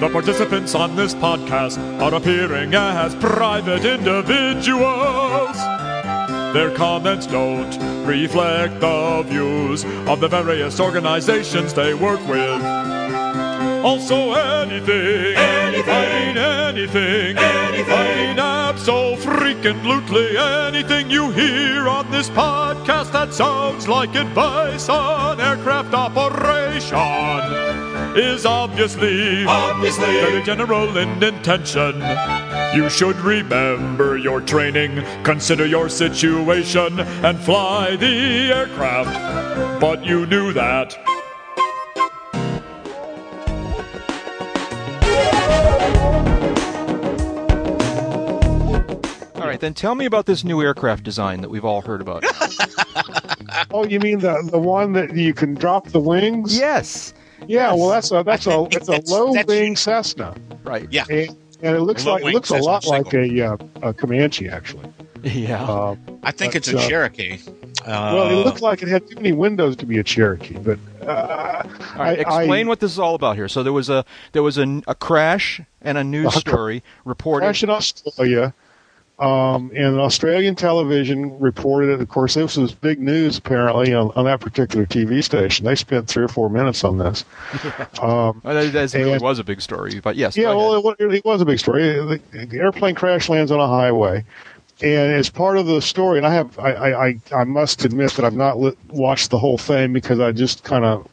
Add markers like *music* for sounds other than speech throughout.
The participants on this podcast are appearing as private individuals. Their comments don't reflect the views of the various organizations they work with. Also, anything, anything, I mean anything, anything, I mean absolutely anything you hear on this podcast that sounds like advice on aircraft operation is obviously, obviously very general in intention. You should remember your training, consider your situation, and fly the aircraft. But you knew that. Right, then tell me about this new aircraft design that we've all heard about. *laughs* Oh, you mean the the one that you can drop the wings? yes. Yeah, well, that's a that's I a *laughs* think it's a that's- low that's wing unique. Cessna, Right. Yeah. and, and it looks like it wing looks a Cessna lot like a, uh, a Comanche actually. Yeah. Uh, I think But, it's a uh, Cherokee. Uh, well, it looked like it had too many windows to be a Cherokee, but uh, all right, I, explain I, what this is all about here. So there was a there was a, a crash and a news Uh, story reported. crash in Australia. Um, and Australian television reported it. Of course, this was big news apparently on, on that particular TV station. They spent three or four minutes on this. *laughs* Um, Well, that, that really And- was a big story, but yes. Yeah, well, it, it was a big story. The, the airplane crash lands on a highway, and as part of the story, and I have, I, I, I, I must admit that I've not li- watched the whole thing because I just kind of,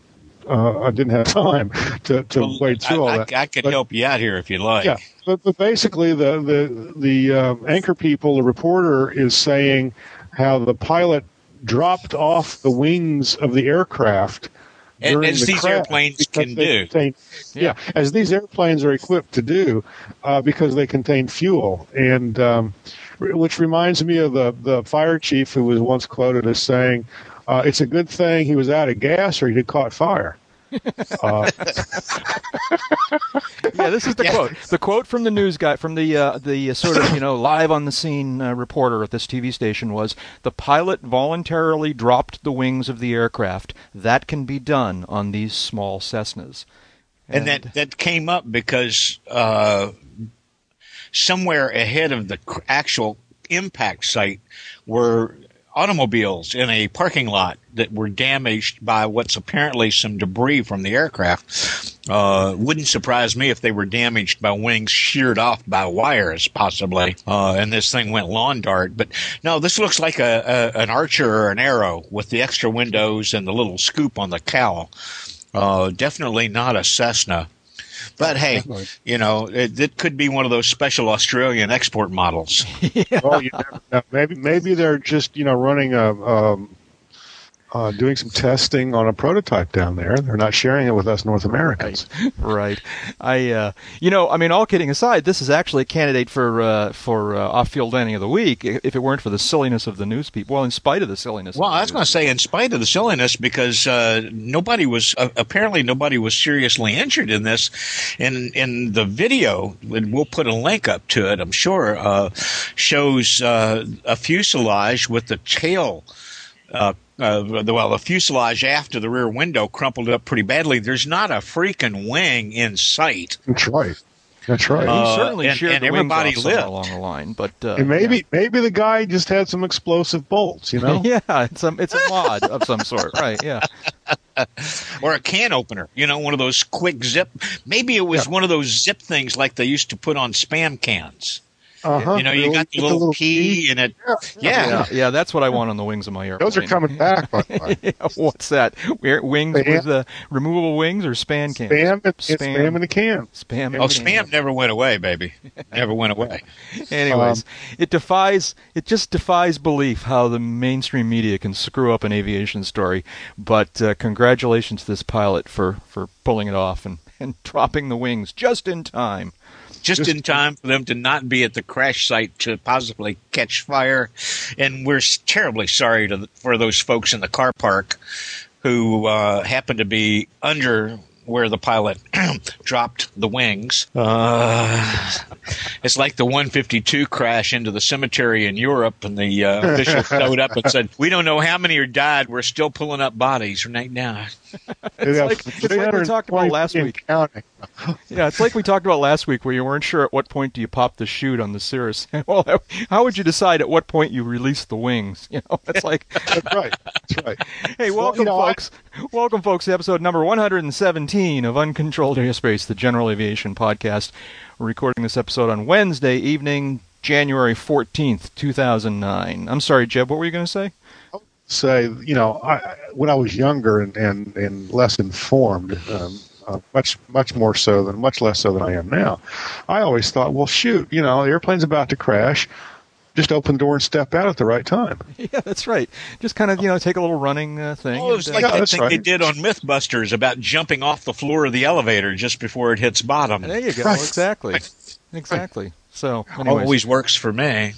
uh, I didn't have *laughs* time to, to well, wade through I, all I- that. I could But- help you out here if you like. Yeah, but, but basically, the the the um, anchor people, the reporter is saying how the pilot dropped off the wings of the aircraft. And during as the these airplanes can do. contain- yeah, as these airplanes are equipped to do, uh, because they contain fuel, and um, r- which reminds me of the the fire chief who was once quoted as saying, uh, "It's a good thing he was out of gas, or he'd have caught fire." Uh, *laughs* yeah, this is the Yeah. quote. The quote from the news guy, from the uh, the uh, sort of you know live on the scene uh, reporter at this TV station was: the pilot voluntarily dropped the wings of the aircraft. That can be done on these small Cessnas. and that that came up because uh, somewhere ahead of the actual impact site were automobiles in a parking lot that were damaged by what's apparently some debris from the aircraft. Uh, wouldn't surprise me if they were damaged by wings sheared off by wires, possibly. Uh, and this thing went lawn dart. But no, this looks like a, a an Archer or an Arrow with the extra windows and the little scoop on the cowl. Uh, definitely not a Cessna. But hey, you know, it, it could be one of those special Australian export models. *laughs* Oh, you never know. Maybe maybe they're just you know running a um, uh, doing some testing on a prototype down there. They're not sharing it with us North Americans. *laughs* right. I, uh, you know, I mean, all kidding aside, this is actually a candidate for uh, for uh, off-field landing of the week. If it weren't for the silliness of the news people, well, in spite of the silliness. Well, of I was going to say, in spite of the silliness, because uh, nobody was uh, apparently nobody was seriously injured in this. In in the video, and we'll put a link up to it. I'm sure uh, shows uh, a fuselage with the tail. Uh, uh, the, well, the fuselage after the rear window crumpled up pretty badly. There's not a freaking wing in sight. That's right. That's right. he uh, certainly and- shared and the wings everybody off somewhere lived. along the line, but uh, and maybe maybe the guy just had some explosive bolts. You know. *laughs* yeah, it's a it's a mod of some sort, right? Yeah. *laughs* or a can opener, you know, one of those quick zip. Maybe it was one of those zip things like they used to put on spam cans. Uh-huh. You know, you got the With little, key in it. Yeah. yeah, yeah, that's what I want on the wings of my airplane. Those are coming back, by the way. *laughs* What's that? Where, wings Spam. with uh, removable wings or span cans? Spam, it's spam in the can. Spam. Oh, spam cans. never went away, baby. Never went away. *laughs* Anyways, Um, it defies it just defies belief how the mainstream media can screw up an aviation story. But uh, congratulations to this pilot for for pulling it off and and *laughs* dropping the wings just in time. Just, Just- in time for them to not be at the crash site to possibly catch fire. And we're terribly sorry to, for those folks in the car park who uh, happened to be under where the pilot *clears throat* dropped the wings. Uh, it's like the 152 crash into the cemetery in Europe, and the uh, official *laughs* showed up and said, "We don't know how many are died. We're still pulling up bodies right now." It's like, it's like we talked about last week. Counting. Yeah, it's like we talked about last week, where you weren't sure at what point do you pop the chute on the Cirrus. *laughs* well, how, how would you decide at what point you release the wings? *laughs* You know, it's like, That's right. That's right. hey, Well, welcome, you know, I- folks. Welcome, folks, to episode number 117 of Uncontrolled Airspace, the General Aviation Podcast. We're recording this episode on Wednesday evening, January 14th, 2009. I'm sorry, Jeb, what were you going to say? say, you know, I, when I was younger and, and, and less informed, um, uh, much much more so than much less so than I am now, I always thought, well, shoot, you know, the airplane's about to crash. Just open the door and step out at the right time. *laughs* Yeah, that's right. Just kind of, you know, take a little running uh, thing. Oh, it was and, like uh, Yeah, that thing right. they did on MythBusters about jumping off the floor of the elevator just before it hits bottom. there you go. Right. Exactly. Exactly. So, anyways, Always works for me, let me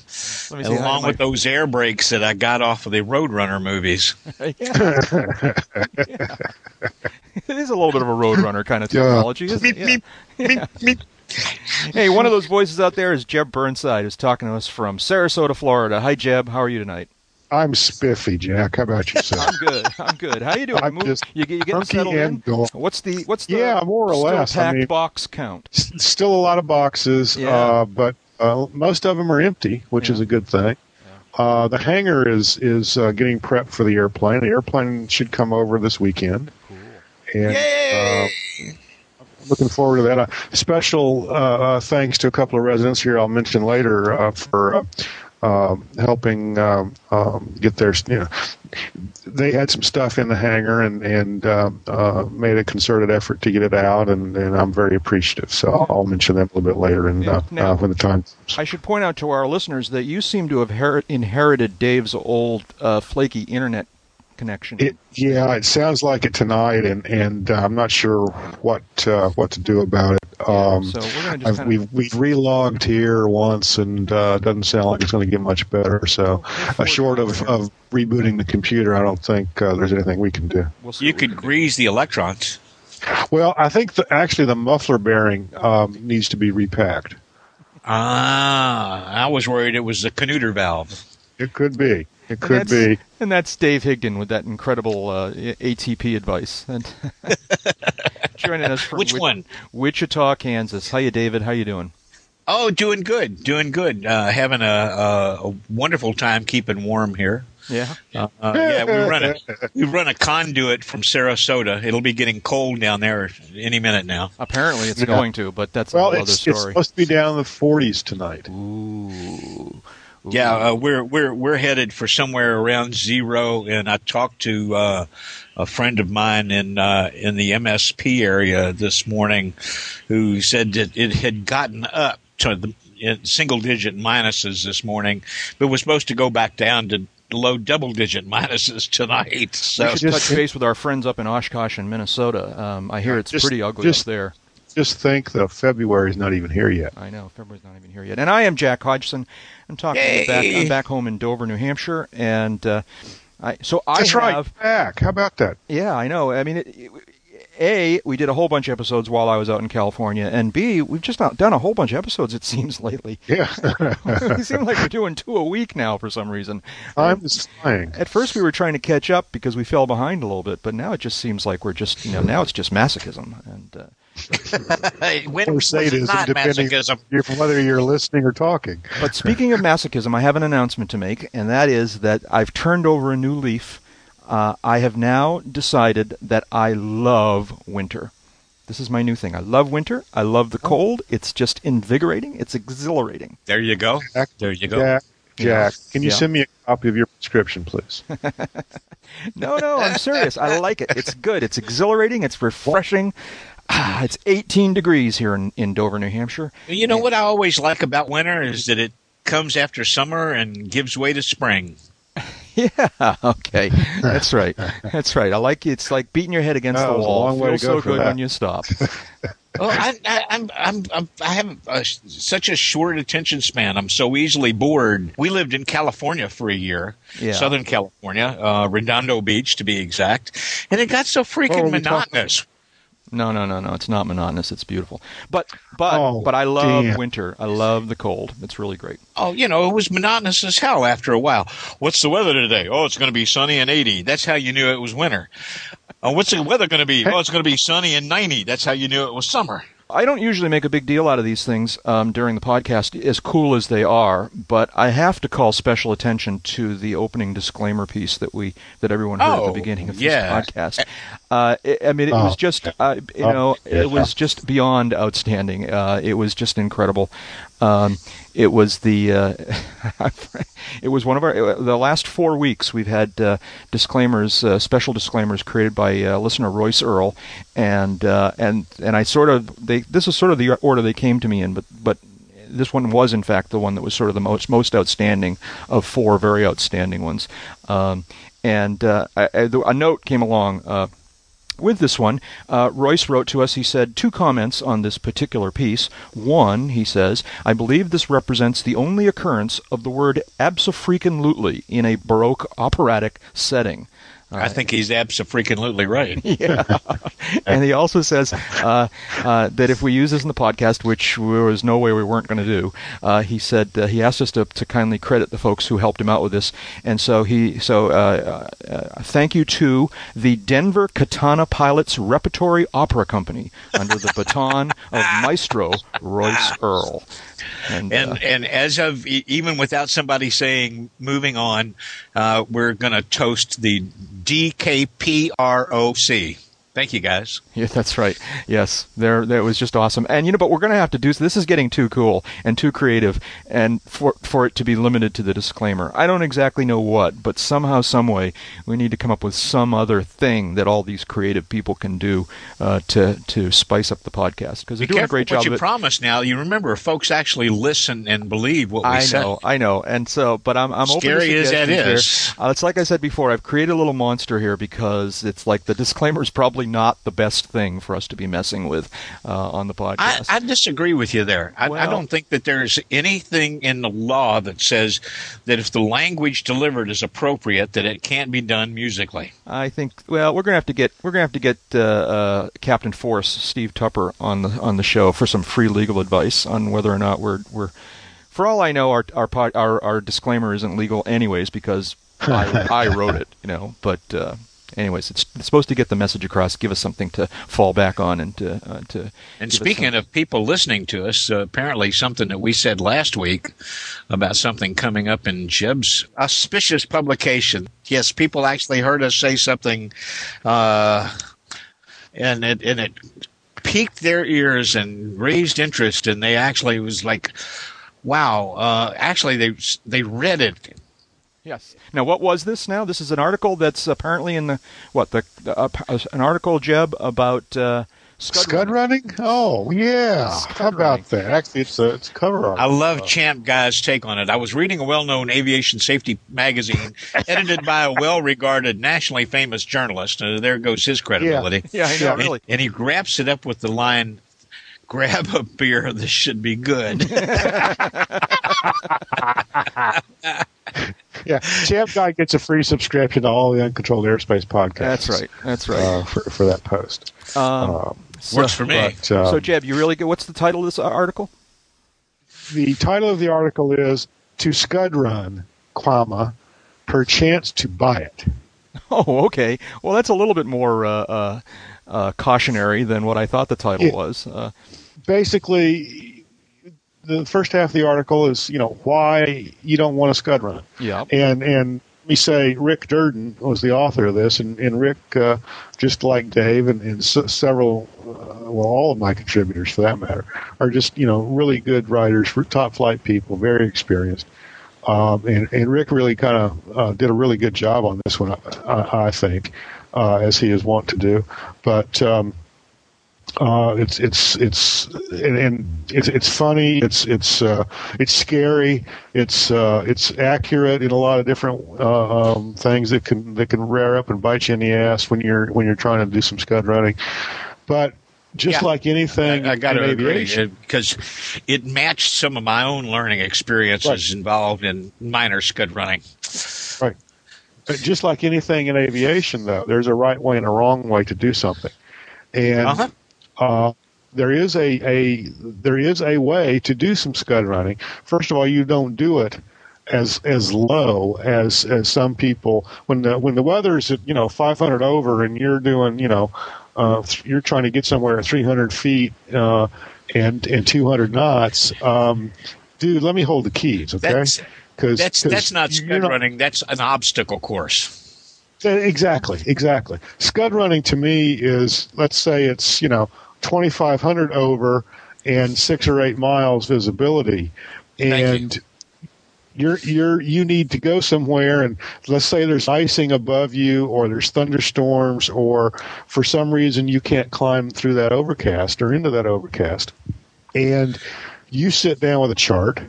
see how along my- with those air brakes that I got off of the Roadrunner movies. *laughs* yeah. Yeah. *laughs* It is a little bit of a roadrunner kind of Yeah. technology, isn't it? Yeah. meep, meep, meep. Hey, one of those voices out there is Jeb Burnside, who's talking to us from Sarasota, Florida. Hi, Jeb. How are you tonight? I'm spiffy, Jack. How about yourself? I'm good. I'm good. How you doing? I'm Move- just you, you getting settled in? dull. What's the what's the Yeah, more or less. I packed mean- box count? S- Still a lot of boxes, Yeah. uh, but uh, most of them are empty, which is a good thing. Uh, the hangar is is uh, getting prepped for the airplane. The airplane should come over this weekend. And, Yay! Looking forward to that. Uh, special uh, uh, thanks to a couple of residents here. I'll mention later uh, for uh, helping um, um, get their. You know, they had some stuff in the hangar and and made a concerted effort to get it out, and, and I'm very appreciative. So I'll mention them a little bit later, and when the time. I should point out to our listeners that you seem to have her- inherited Dave's old uh, flaky internet connection. It, yeah, it sounds like it tonight, and and uh, I'm not sure what uh, what to do about it. Um, so we're going to just I've, kind of we've we've relogged here once, and uh, it doesn't sound like it's going to get much better. So, uh, short of, of rebooting the computer, I don't think uh, there's anything we can do. we'll You could can do. grease the electrons. Well, I think the, actually the muffler bearing um, needs to be repacked. Ah, I was worried it was the Canuter valve. It could be. It could that's- be. And that's Dave Higdon with that incredible uh, ATP advice. And *laughs* joining us from Which Wich- one? Wichita, Kansas. How you, David? How you doing? Oh, doing good, doing good. Uh, having a, a, a wonderful time keeping warm here. Yeah. Uh, yeah, we run a *laughs* we run a conduit from Sarasota. It'll be getting cold down there any minute now. Apparently, it's Yeah. going to, but that's Well, a whole it's, other it's supposed to be down in the 40s tonight. Ooh. Ooh. Yeah, uh, we're we're we're headed for somewhere around zero. And I talked to uh, a friend of mine in uh, in the MSP area this morning, who said that it had gotten up to the single digit minuses this morning, but was supposed to go back down to low double digit *laughs* minuses tonight. So we should just- touch base with our friends up in Oshkosh in Minnesota. Um, I hear it's Just- pretty ugly just- up there. Just think that February's not even here yet. I know February's not even here yet. And I am Jack Hodgson. I'm talking back. I'm back home in Dover, New Hampshire, and uh, I so I That's have. right. Back. How about that? Yeah, I know. I mean, it, it- a we did a whole bunch of episodes while I was out in California, and B we've just not done a whole bunch of episodes. It *laughs* seems lately. Yeah. *laughs* it seems like we're doing two a week now for some reason. Time is flying. At first, we were trying to catch up because we fell behind a little bit, but now it just seems like we're just you know now it's just masochism and. Uh, *laughs* when Or sadism, not depending masochism? on whether you're listening or talking. But speaking of masochism, I have an announcement to make, and that is that I've turned over a new leaf. Uh, I have now decided that I love winter. This is my new thing. I love winter. I love the cold. It's just invigorating. It's exhilarating. There you go. Jack, There you go. Jack, Jack, can you Yeah. send me a copy of your prescription, please? *laughs* No, no, I'm serious. I like it. It's good. It's exhilarating. It's refreshing. Ah, *sighs* it's 18 degrees here in, in Dover, New Hampshire. You know what I always like about winter is that it comes after summer and gives way to spring. *laughs* Yeah, okay. That's right. That's right. I like it's like beating your head against That the wall. long way Feels go so good that. when you stop. *laughs* Oh, I, I, I'm, I'm, I'm, I have a, such a short attention span. I'm so easily bored. We lived in California for a year, Yeah. Southern California, uh, Redondo Beach to be exact, and it got so freaking we talking monotonous. No, no, no, no. It's not monotonous. It's beautiful. But but Oh, but I love damn. winter. I love the cold. It's really great. Oh, you know, it was monotonous as hell after a while. What's the weather today? Oh, it's going to be sunny and 80. That's how you knew it was winter. Oh, what's the weather going to be? Oh, it's going to be sunny and 90. That's how you knew it was summer. I don't usually make a big deal out of these things um, during the podcast, as cool as they are. But I have to call special attention to the opening disclaimer piece that we that everyone heard at Oh, the beginning of yeah. this podcast. Uh, I I mean, it Oh. was just uh, you Oh, know, yeah. it was just beyond outstanding. Uh, it was just incredible. Um, it was the uh, *laughs* it was one of our the last four weeks we've had uh, disclaimers, uh, special disclaimers created by uh, listener Royce Earl, and uh, and and I sort of they this is sort of the order they came to me in, but but this one was in fact the one that was sort of the most most outstanding of four very outstanding ones, um, and uh, a note came along. With this one, uh, Royce wrote to us. He said two comments on this particular piece. One, he says, I believe this represents the only occurrence of the word abso-freaking-lutely in a Baroque operatic setting. I think he's absolutely right. *laughs* Yeah. and he also says uh, uh, that if we use this in the podcast, which there was no way we weren't going to do, uh, he said uh, he asked us to, to kindly credit the folks who helped him out with this. And so he so uh, uh, thank you to the Denver Katana Pilots Repertory Opera Company under the baton of *laughs* Maestro Royce Earl. And, And and as of even without somebody saying moving on, uh, we're going to toast the DKPROC. Thank you guys. Yeah, that's right. Yes, there, that was just awesome. And you know, but we're going to have to do. This is getting too cool and too creative, and for for it to be limited to the disclaimer, I don't exactly know what, but somehow, some way, we need to come up with some other thing that all these creative people can do uh, to to spice up the podcast because they're Be doing a great what job you promise now. You remember, folks actually listen and believe what we I say. know, I know, and so, but I'm I'm open Scary as that is. here. Uh, it's like I said before. I've created a little monster here because it's like the disclaimer is probably not the best thing for us to be messing with uh, on the podcast. I disagree with you there. I, I don't think that there's anything in the law that says that if the language delivered is appropriate, that it can't be done musically. I think. Well, we're gonna have to get we're gonna have to get uh, uh, Captain Force Steve Tupper on the on the show for some free legal advice on whether or not we're we're. For all I know, our our our, our disclaimer isn't legal anyways because *laughs* I, I wrote it, you know. But uh, anyways, it's, it's supposed to get the message across, give us something to fall back on, and to uh, to. And speaking of people listening to us, uh, apparently something that we said last week about something coming up in Jeb's auspicious publication. Yes, people actually heard us say something, uh, and it and it piqued their ears and raised interest, and they actually was like, "Wow!" Uh, actually, they they read it Yes. Now, what was this? Now, this is an article that's apparently in the what the, the uh, an article Jeb about uh, scud, Scud running. running? Oh, yeah. Scud How running. about that? Actually, it's a, it's a cover art. I love Champ Guy's take on it. I was reading a well-known aviation safety magazine *laughs* edited by a well-regarded, nationally famous journalist. Uh, there goes his credibility. Yeah, I know. Yeah. Really. And, and he wraps it up with the line, "Grab a beer. This should be good." *laughs* Yeah, Champ Guy gets a free subscription to all the Uncontrolled Airspace podcasts. That's right. That's right. Uh, for, for that post. Um, Um, so, Works for me. but, um, so, Jeb, you really good? What's the title of this uh, article? the title of the article is "To Scud Run, comma, perchance to buy it." *laughs* Oh, okay. Well, that's a little bit more uh, uh, uh, cautionary than what I thought the title Yeah. was. Uh, Basically, the first half of the article is, you know, why you don't want a Scud run. yeah. and and let me say Rick Durden was the author of this, and and Rick, uh, just like Dave and, and s- several, uh, well, all of my contributors for that matter, are just you know really good writers, top flight people, very experienced. Um, and, and Rick really kind of uh, did a really good job on this one, I, I think, uh, as he is wont to do. But um, uh, it's it's it's and, and it's it's funny. It's it's uh, it's scary. It's uh, it's accurate in a lot of different uh, um, things that can that can rear up and bite you in the ass when you're when you're trying to do some scud running. But just Yeah. like anything I, I got to agree because it matched some of my own learning experiences involved in minor scud running. right? Just like anything in aviation, though, there's a right way and a wrong way to do something. and Uh-huh. uh, there is a, a there is a way to do some scud running. First of all, you don't do it as as low as as some people when the when the weather's at you know 500 over and you're doing you know uh, you're trying to get somewhere at 300 feet uh, and and 200 knots. Um, dude, let me hold the keys, okay? That's- Because That's that's not scud running. That's an obstacle course. Uh, exactly, exactly. Scud running to me is, let's say it's, you know, 2,500 over and six or eight miles visibility. And you're, you're, you need to go somewhere and let's say there's icing above you or there's thunderstorms or for some reason you can't climb through that overcast or into that overcast. And you sit down with a chart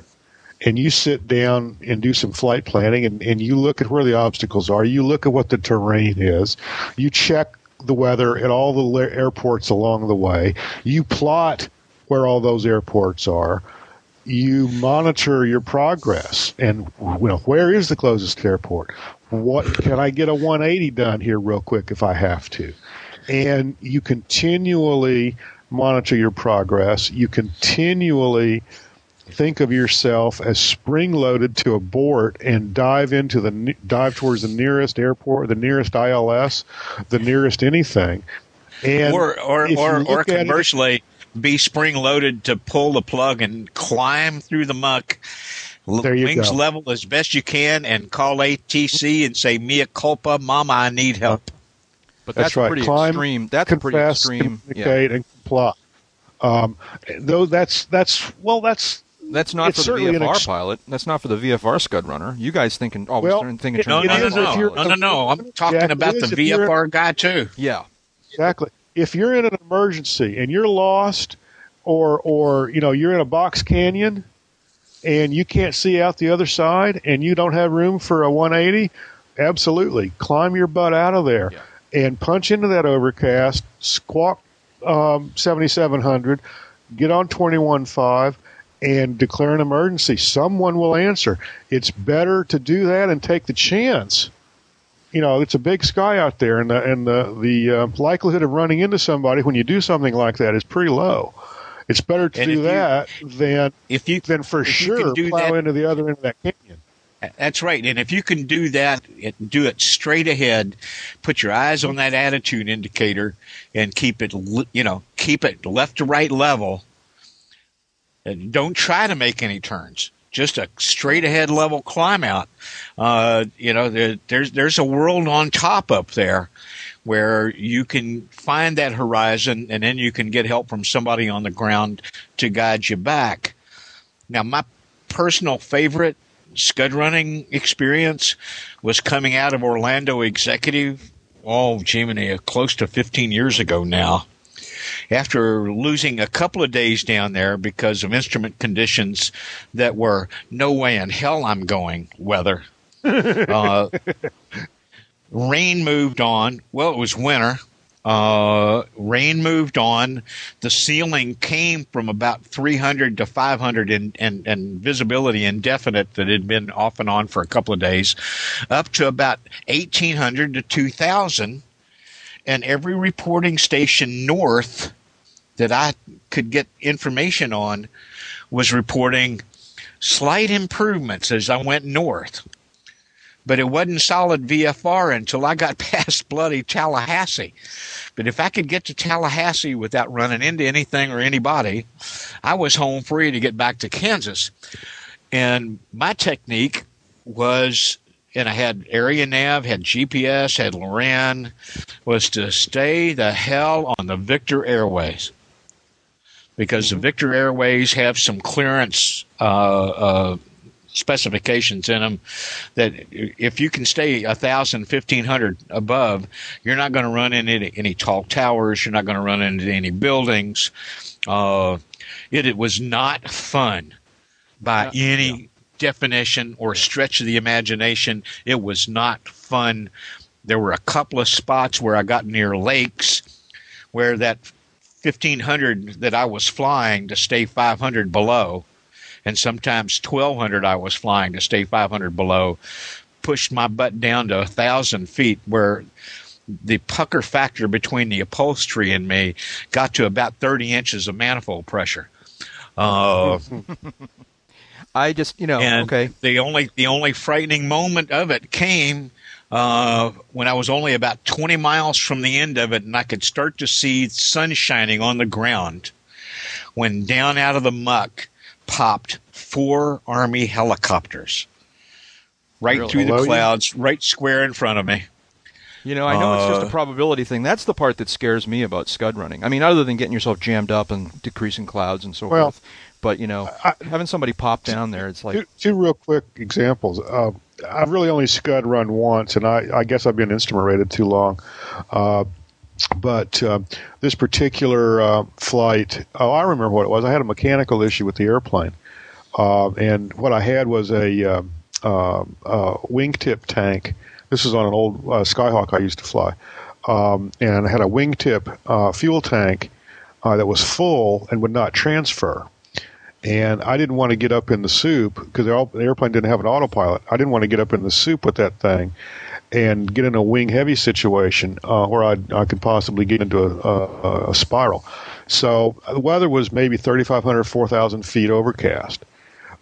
and you sit down and do some flight planning and, and you look at where the obstacles are. You look at what the terrain is. You check the weather at all the la- airports along the way. You plot where all those airports are. You monitor your progress and know, where is the closest airport? What can I get a 180 done here real quick if I have to? And you continually monitor your progress. You continually think of yourself as spring loaded to abort and dive into the dive towards the nearest airport, the nearest ILS, the nearest anything. And or or or, or look it- be spring loaded to pull the plug and climb through the muck. l- There you wings go. level as best you can, and call ATC and say "Mia culpa, Mama, I need help." But That's that's, right. pretty Climb, extreme. That's pretty confess, extreme. Yeah. communicate, and comply. Um, though that's that's well, that's That's not for the VFR ex- pilot. That's not for the VFR Scud runner. You guys thinking? Oh, Well, we're thinking. it- No, no, no, no, no, no, no. I'm talking Jack, it about the is if you're- VFR guy too. Yeah. Exactly. If you're in an emergency and you're lost, or or you know you're in a box canyon, and you can't see out the other side, and you don't have room for a 180, absolutely climb your butt out of there and punch into that overcast, squawk um, 7700, get on 215. And declare an emergency. Someone will answer. It's better to do that and take the chance you know, it's a big sky out there, and the and the the uh, likelihood of running into somebody when you do something like that is pretty low. It's better to And do you- that than If you than for you sure do plow that- into the other end of that canyon. That's right. And if you can do that, do it straight ahead, put your eyes on that attitude indicator and keep it, you know, keep it left to right level. Don't try to make any turns. Just a straight ahead level climb out. Uh, you know, there, there's, there's a world on top up there where you can find that horizon and then you can get help from somebody on the ground to guide you back. Now, my personal favorite scud running experience was coming out of Orlando Executive. Oh, Jiminy, close to 15 years ago now. After losing a couple of days down there because of instrument conditions that were no way in hell I'm going weather. *laughs* uh, rain moved on. Well, it was winter. Uh, rain moved on. The ceiling came from about 300 to 500 in, in, in visibility indefinite that had been off and on for a couple of days, up to about 1800 to 2000. And every reporting station north that I could get information on was reporting slight improvements as I went north. But it wasn't solid VFR until I got *laughs* past bloody Tallahassee. But if I could get to Tallahassee without running into anything or anybody, I was home free to get back to Kansas. And my technique was, and I had area nav, had GPS, had Loran, was to stay the hell on the Victor Airways. Because the Victor Airways have some clearance uh, uh, specifications in them that if you can stay a thousand, fifteen hundred above, you're not going to run into any, tall towers. You're not going to run into any buildings. Uh, it, it was not fun by Yeah, any definition or stretch of the imagination. It was not fun. There were a couple of spots where I got near lakes where that 1500 that I was flying to stay 500 below and sometimes 1200 I was flying to stay 500 below pushed my butt down to a thousand feet where the pucker factor between the upholstery and me got to about 30 inches of manifold pressure. Uh, *laughs* I just, you know, and okay. the only the only frightening moment of it came uh, when I was only about 20 miles from the end of it, and I could start to see sun shining on the ground. When down out of the muck popped four Army helicopters, right Really? through the you? clouds, right square in front of me. You know, I know it's just Uh, a probability thing. That's the part that scares me about scud running. I mean, other than getting yourself jammed up and decreasing clouds and so Well, forth. But, you know, I- having somebody pop down there, it's like, two, two real quick examples. Uh, I've really only scud run once, and I, I guess I've been instrument rated too long. Uh, but uh, this particular uh, flight, oh, I remember what it was. I had a mechanical issue with the airplane, uh, and what I had was a uh, uh, uh, wingtip tank. This was on an old uh, Skyhawk I used to fly, um, and I had a wingtip uh, fuel tank uh, that was full and would not transfer and I didn't want to get up in the soup because the airplane didn't have an autopilot. I didn't want to get up in the soup with that thing and get in a wing heavy situation uh, where I'd, I could possibly get into a, a, a spiral. So uh, the weather was maybe 3,500, 4,000 feet overcast,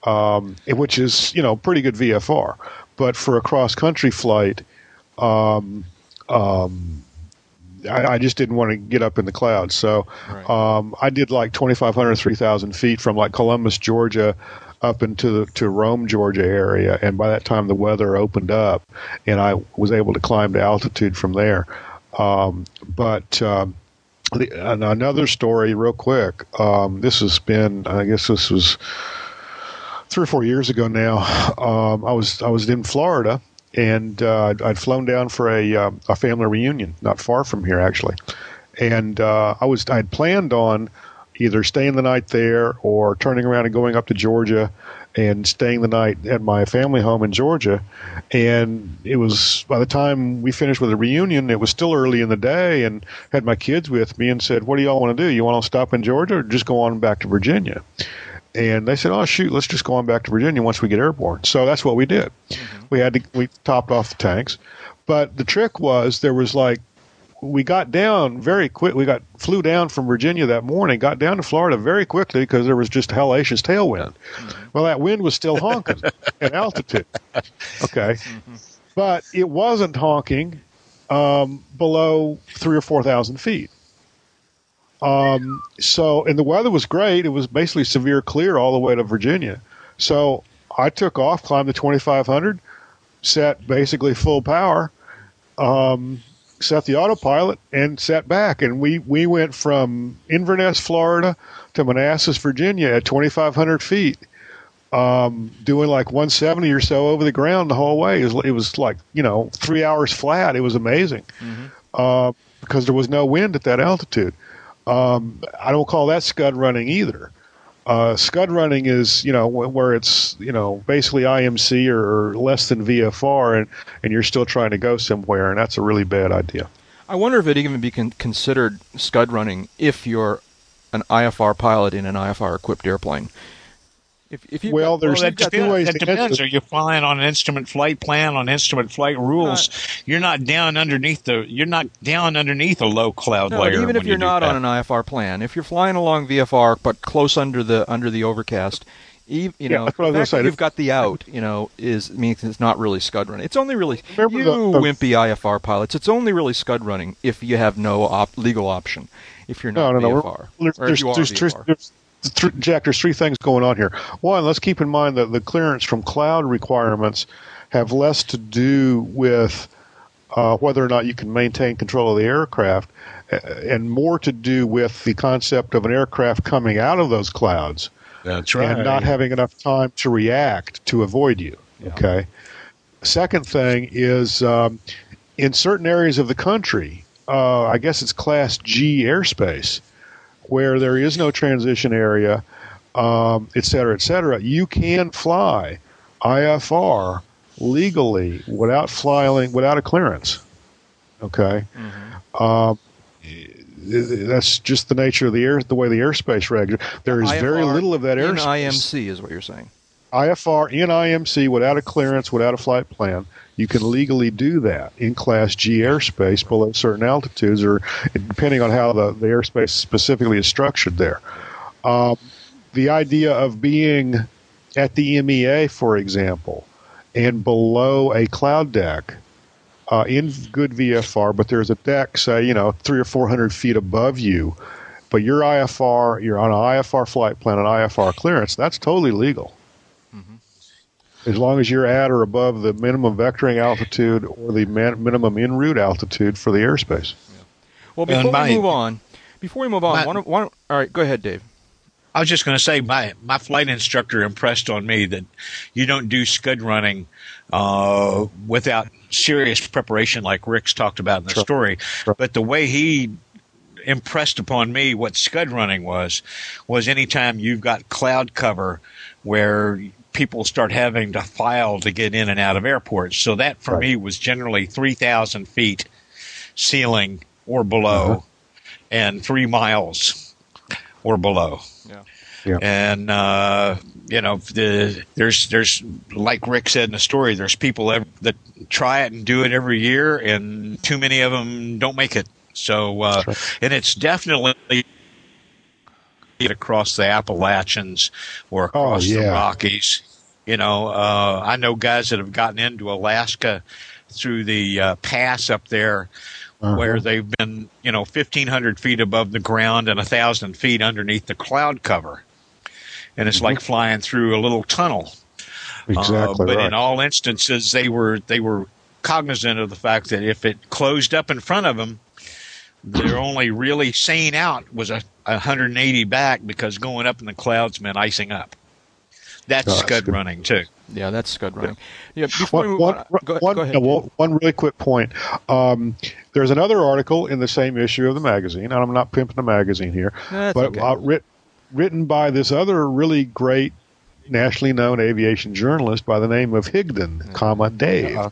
um, which is you know pretty good VFR. But for a cross country flight, um, um, I, I just didn't want to get up in the clouds. So Right. um, I did like 2,500, 3,000 feet from like Columbus, Georgia, up into the to Rome, Georgia area. And by that time, the weather opened up, and I was able to climb to altitude from there. Um, but um, the, another story, real quick. Um, this has been, I guess, this was three or four years ago now. Um, I was I was in Florida, and uh, I'd- flown down for a um, a family reunion, not far from here actually, and uh, I was I'd planned on either staying the night there or turning around and going up to Georgia and staying the night at my family home in Georgia. And it was by the time we finished with the reunion, it was still early in the day, and had my kids with me and said, "What do y'all want to do? You want to stop in Georgia or just go on back to Virginia?" And they said, "Oh shoot, let's just go on back to Virginia once we get airborne." So that's what we did. Mm-hmm. We had to we topped off the tanks, but the trick was there was like we got down very quick. We got flew down from Virginia that morning, got down to Florida very quickly because there was just hellacious tailwind. Mm-hmm. Well, that wind was still honking *laughs* at altitude. Okay, mm-hmm. but it wasn't honking um, below three or four thousand feet. Um, so, and the weather was great. It was basically severe clear all the way to Virginia. So I took off, climbed the 2500, set basically full power, um, set the autopilot, and set back. And we, we went from Inverness, Florida to Manassas, Virginia at 2500 feet. Um, doing like 170 or so over the ground the whole way. It was, it was like, you know, three hours flat. It was amazing. Uh, because there was no wind at that altitude. Um, I don't call that scud running either. Uh, scud running is, you know, wh- where it's, you know, basically IMC or, or less than VFR, and, and you're still trying to go somewhere, and that's a really bad idea. I wonder if it even be con- considered scud running if you're an IFR pilot in an IFR equipped airplane. If, if you Well, Well, there's that two depends. ways That to depends. answer. Are you flying on an instrument flight plan on instrument flight rules? Uh, you're not down underneath the. You're not down underneath a low cloud No, layer. even if you're you not that. on an IFR plan, if you're flying along VFR but close under the under the overcast, ev- you Yeah, know, that's what I was the fact that you've got the out, you know, is means it's not really scud running. It's only really Remember you the- the- wimpy IFR pilots. It's only really scud running if you have no op- legal option. If you're not no, no. VFR, There's, or if there's, you are there's, three- VFR. there's th- Jack, there's three things going on here. One, let's keep in mind that the clearance from cloud requirements have less to do with uh, whether or not you can maintain control of the aircraft, uh, and more to do with the concept of an aircraft coming out of those clouds That's and not having enough time to react to avoid you. Okay. Second thing is um, in certain areas of the country, uh, I guess it's Class G airspace, where there is no transition area, um, et cetera, et cetera. You can fly IFR legally without flying without a clearance. Okay. Um, that's just the nature of the air, the way the airspace regs. There is very little of that airspace. in airspace. IMC is what you're saying. IFR in IMC without a clearance, without a flight plan, you can legally do that in Class G airspace below certain altitudes, or depending on how the, the airspace specifically is structured there. Um, the idea of being at the MEA, for example, and below a cloud deck uh, in good VFR, but there's a deck, say, you know, three or four hundred feet above you, but your IFR, you're on an IFR flight plan, an IFR clearance, that's totally legal as long as you're at or above the minimum vectoring altitude or the man, minimum en route altitude for the airspace. Yeah. Well, before my, we move on, before we move on, my, one, one, all right, go ahead, Dave. I was just going to say my my flight instructor impressed on me that you don't do scud running uh, without serious preparation, like Rick's talked about in the sure. story. Sure. But the way he impressed upon me what scud running was was anytime you've got cloud cover where people start having to file to get in and out of airports. So that for right. me was generally 3,000 feet ceiling or below uh-huh. and three miles or below. Yeah. Yeah. And uh, you know, the, there's there's like Rick said in the story, there's people that try it and do it every year, and too many of them don't make it. So, uh, right. and it's definitely across the Appalachians or oh, across oh, yeah. the Rockies. You know, uh, I know guys that have gotten into Alaska through the uh, pass up there uh-huh. where they've been, you know, 1,500 feet above the ground and 1,000 feet underneath the cloud cover. And it's mm-hmm. like flying through a little tunnel. Exactly. Uh, but right. in all instances, they were they were cognizant of the fact that if it closed up in front of them, their only really sane out was a 180 back because going up in the clouds meant icing up. That's oh, scud running too. Yeah, that's scud running. Yeah. Before one, one, go, one, go ahead, no, one really quick point. Um, there's another article in the same issue of the magazine, and I'm not pimping the magazine here, but okay. uh, writ, written by this other really great nationally known aviation journalist by the name of Higdon, mm-hmm. comma Dave, uh-huh.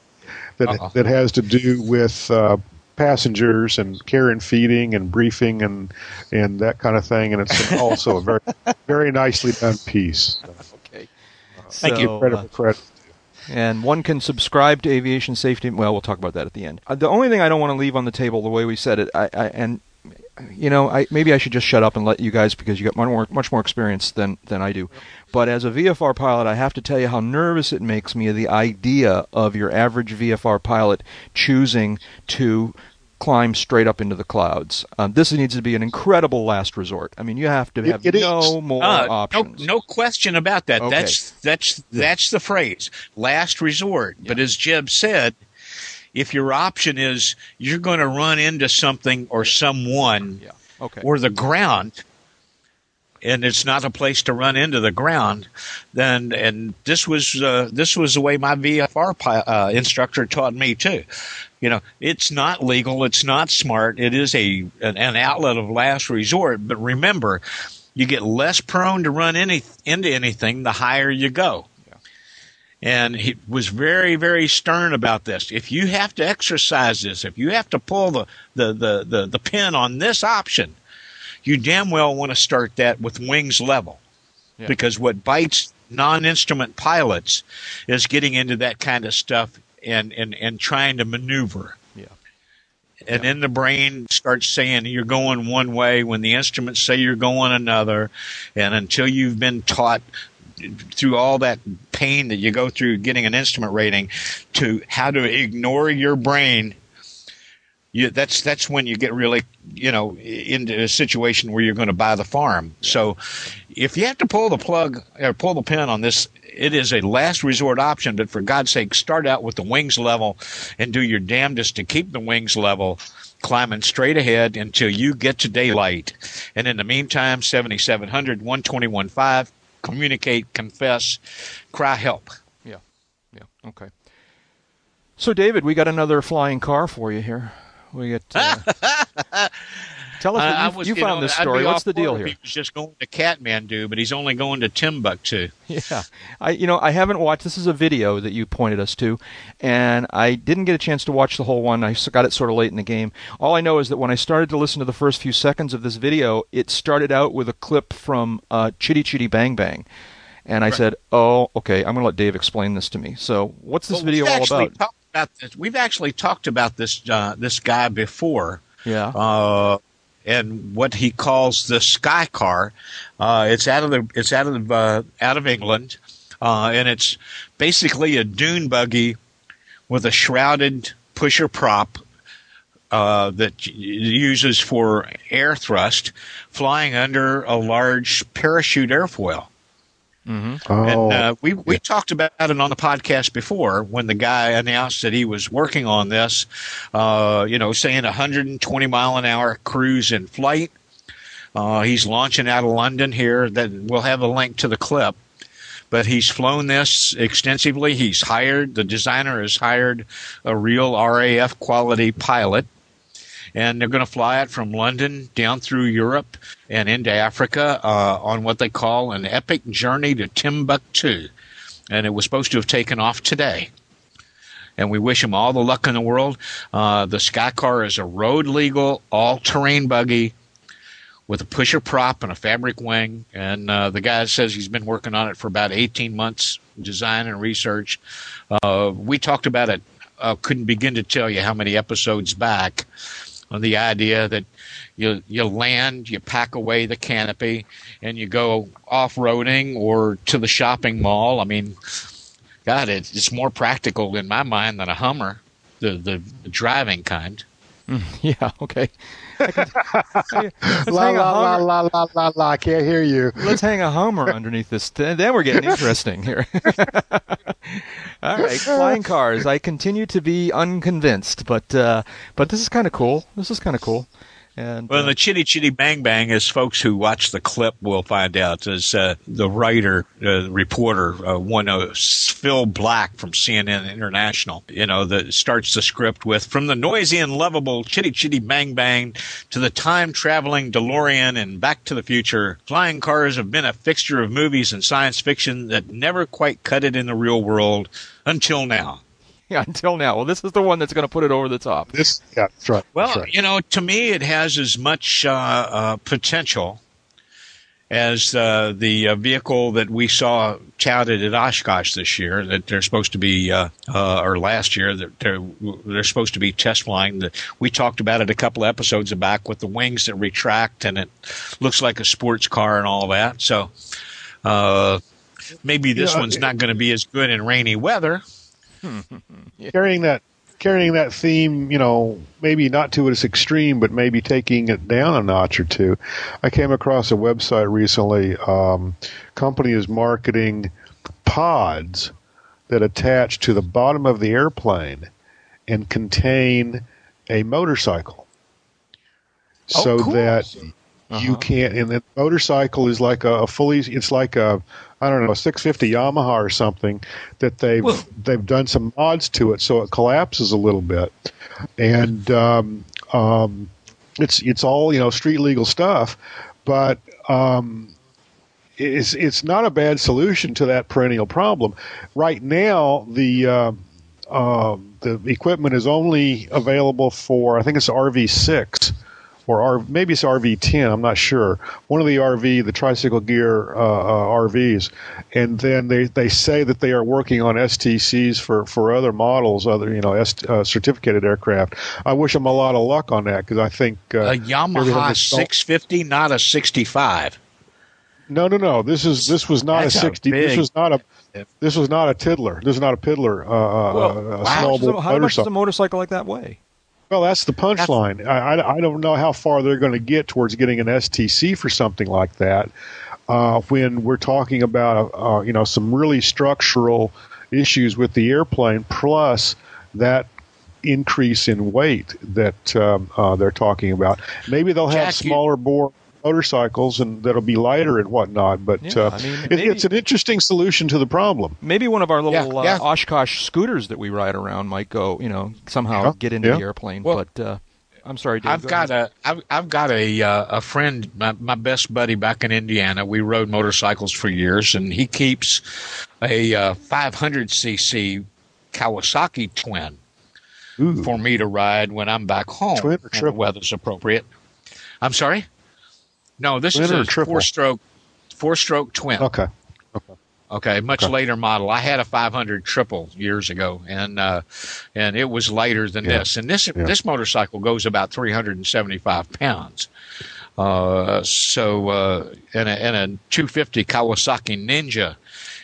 that uh-huh. that has to do with uh, passengers and care and feeding and briefing and and that kind of thing. And it's also a very *laughs* very nicely done piece. Okay, thank so, you. Credit for credit. And one can subscribe to aviation safety. Well, we'll talk about that at the end. Uh, the only thing I don't want to leave on the table, the way we said it, I, I and you know, I maybe I should just shut up and let you guys because you got much more much more experience than than I do. But as a VFR pilot, I have to tell you how nervous it makes me the idea of your average VFR pilot choosing to climb straight up into the clouds. Um, this needs to be an incredible last resort. I mean, you have to have it, it no more uh, options. No, no, question about that. Okay. That's that's that's the phrase, last resort. Yeah. But as Jeb said, if your option is you're going to run into something or someone yeah. okay. or the ground, and it's not a place to run into the ground, then and this was uh, this was the way my VFR uh, instructor taught me too. You know, it's not legal, it's not smart, it is a an, an outlet of last resort. But remember, you get less prone to run any into anything the higher you go and he was very, very stern about this. If you have to exercise this, if you have to pull the, the, the, the, the pin on this option, you damn well want to start that with wings level. Yeah. Because what bites non instrument pilots is getting into that kind of stuff and, and, and trying to maneuver. Yeah. And then the brain starts saying you're going one way when the instruments say you're going another. And until you've been taught through all that pain that you go through getting an instrument rating to how to ignore your brain you, that's that's when you get really you know into a situation where you're going to buy the farm. So if you have to pull the plug or pull the pin on this, it is a last resort option. But for God's sake, start out with the wings level and do your damnedest to keep the wings level. Climbing straight ahead until you get to daylight. And in the meantime, 7700, 121.5, communicate, confess, cry help. Yeah, yeah, okay. So, David, we got another flying car for you here. We get. Uh, *laughs* tell us what you, was, you, you found know, this story. What's the deal here? He was just going to Kathmandu, but he's only going to Timbuktu. *laughs* Yeah, I you know I haven't watched. This is a video that you pointed us to, and I didn't get a chance to watch the whole one. I got it sort of late in the game. All I know is that when I started to listen to the first few seconds of this video, it started out with a clip from uh, Chitty Chitty Bang Bang And I said, "Oh, okay. I'm going to let Dave explain this to me. So, what's this Well, video all about?" About this. We've actually talked about this uh, this guy before. Yeah. uh, and what he calls the Sky Car. Uh, it's out of the it's out of the, uh, out of England, uh, and it's basically a dune buggy with a shrouded pusher prop. Uh, that uses for air thrust, flying under a large parachute airfoil. Hmm Oh, And uh, we we talked about it on the podcast before when the guy announced that he was working on this. Uh, you know, saying 120 mile an hour cruise in flight. Uh, he's launching out of London here. That we'll have a link to the clip. But he's flown this extensively. He's hired the designer has hired a real RAF quality pilot and they're going to fly it from London down through Europe and into Africa uh, on what they call an epic journey to Timbuktu. And it was supposed to have taken off today. And we wish them all the luck in the world. Uh, the Skycar is a road legal, all terrain buggy with a pusher prop and a fabric wing. And uh, the guy says he's been working on it for about 18 months, design and research. Uh, we talked about it, uh, couldn't begin to tell you how many episodes back on the idea that you you land, you pack away the canopy, and you go off roading or to the shopping mall. I mean, God, it, it's more practical in my mind than a Hummer, the, the driving kind. *laughs* Yeah. Okay. Can, *laughs* la, la, la, la, la, la, la, I can't hear you. let's hang a homer underneath this. Then we're getting interesting here. *laughs* all right, flying cars. I continue to be unconvinced, but uh, but this is kind of cool. This is kind of cool. And Well, uh, the Chitty Chitty Bang Bang, as folks who watch the clip will find out, is uh, the writer, uh, reporter, uh, one Phil Black from CNN International. You know, that starts the script with from the noisy and lovable Chitty Chitty Bang Bang to the time traveling DeLorean and Back to the Future. Flying cars have been a fixture of movies and science fiction that never quite cut it in the real world until now. Yeah, *laughs* until now. Well, this is the one that's going to put it over the top. this, yeah, that's right. Well, that's right. you know, to me, it has as much uh, uh, potential as uh, the uh, vehicle that we saw touted at Oshkosh this year. That they're supposed to be, uh, uh, or last year, that they're they're supposed to be test flying. That we talked about it a couple episodes back with the wings that retract and it looks like a sports car and all that. So. Uh, Maybe this Yeah, one's it- not going to be as good in rainy weather. *laughs* carrying that carrying that theme, you know, maybe not to its extreme, but maybe taking it down a notch or two. I came across a website recently. Um, company is marketing pods that attach to the bottom of the airplane and contain a motorcycle, so Oh, cool. that you can't. And the motorcycle is like a, a fully. It's like a I don't know a 650 Yamaha or something that they've Well- they've done some mods to it so it collapses a little bit, and um, um, it's it's all you know street legal stuff, but um, it's it's not a bad solution to that perennial problem. Right now, the uh, uh, the equipment is only available for I think it's RV six or R, maybe it's RV10. I'm not sure. One of the RV, the tricycle gear uh, uh, RVs, and then they, they say that they are working on STCs for, for other models, other you know S, uh, certificated aircraft. I wish them a lot of luck on that because I think uh, A Yamaha 650, not a 65. No, no, no. This is this was not That's a a sixty. this was not a. This was not a tiddler. This is not a piddler. Uh, uh, Well, uh, a how, small much does a, how much does motorcycle. a motorcycle like that weigh? Well, that's the punchline. I, I, I don't know how far they're going to get towards getting an STC for something like that. Uh, when we're talking about uh, you know some really structural issues with the airplane, plus that increase in weight that um, uh, they're talking about. Maybe they'll have Jack, you- smaller bore motorcycles and that'll be lighter and whatnot. But Yeah, uh, I mean, it, maybe- it's an interesting solution to the problem. Maybe one of our little Yeah, uh. Oshkosh scooters that we ride around might go, you know, somehow Yeah, get into yeah. the airplane. Well, but uh, I'm sorry, Dave. I've go got a I've, I've got a uh, a friend, my, my best buddy back in Indiana. We rode motorcycles for years, and he keeps a uh, 500cc Kawasaki twin Ooh. for me to ride when I'm back home. Twin or when the weather's appropriate. I'm sorry. No, this is a four stroke four stroke twin. Okay. Okay, Okay, much Okay. later model. I had a 500 triple years ago, and uh, and it was lighter than Yeah. this. And this Yeah. this motorcycle goes about 375 pounds. Uh, so uh, and a, and a 250 Kawasaki Ninja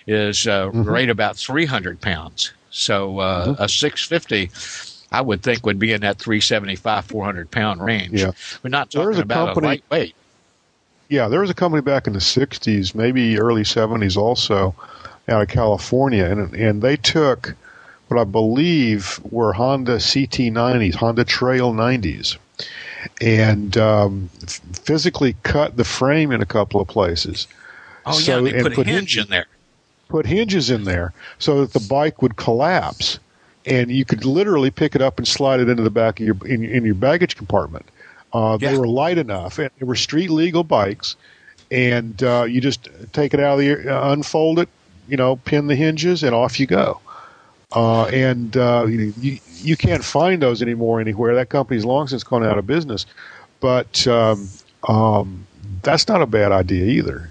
is uh, Mm-hmm. right about 300 pounds. So uh, a 650. I would think would be in that 375, 400 pound range. Yeah. We're not talking about company- a lightweight. Yeah, there was a company back in the '60s, maybe early '70s, also out of California, and and they took what I believe were Honda CT90s, Honda Trail 90s, and um, f- physically cut the frame in a couple of places. Oh So- yeah, they and put a put hinge hinges- in there. put hinges in there so that the bike would collapse, and you could literally pick it up and slide it into the back of your in, in your baggage compartment. Uh, They Yeah. were light enough, and they were street legal bikes, and uh, you just take it out of the uh, unfold it, you know, pin the hinges, and off you go. Uh, and uh, you, you you can't find those anymore anywhere. That company's long since gone out of business, but um, um, that's not a bad idea either.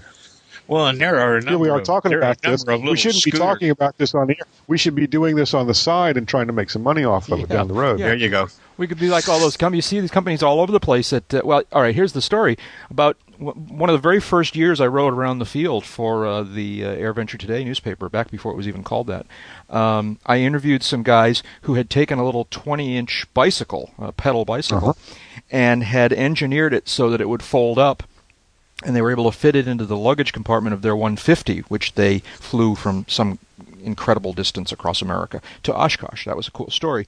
Well, and there are a number Here we are of, talking there are about this. We shouldn't be talking about this on the air. We should be doing this on the side and trying to make some money off of it down the road. Yeah. There you go. We could be like all those companies. You see these companies all over the place. That uh, well, all right. Here's the story about w- one of the very first years I rode around the field for uh, the uh, AirVenture Today newspaper, back before it was even called that. Um, I interviewed some guys who had taken a little 20-inch bicycle, a pedal bicycle, and had engineered it so that it would fold up and they were able to fit it into the luggage compartment of their 150, which they flew from some incredible distance across America to Oshkosh. That was a cool story.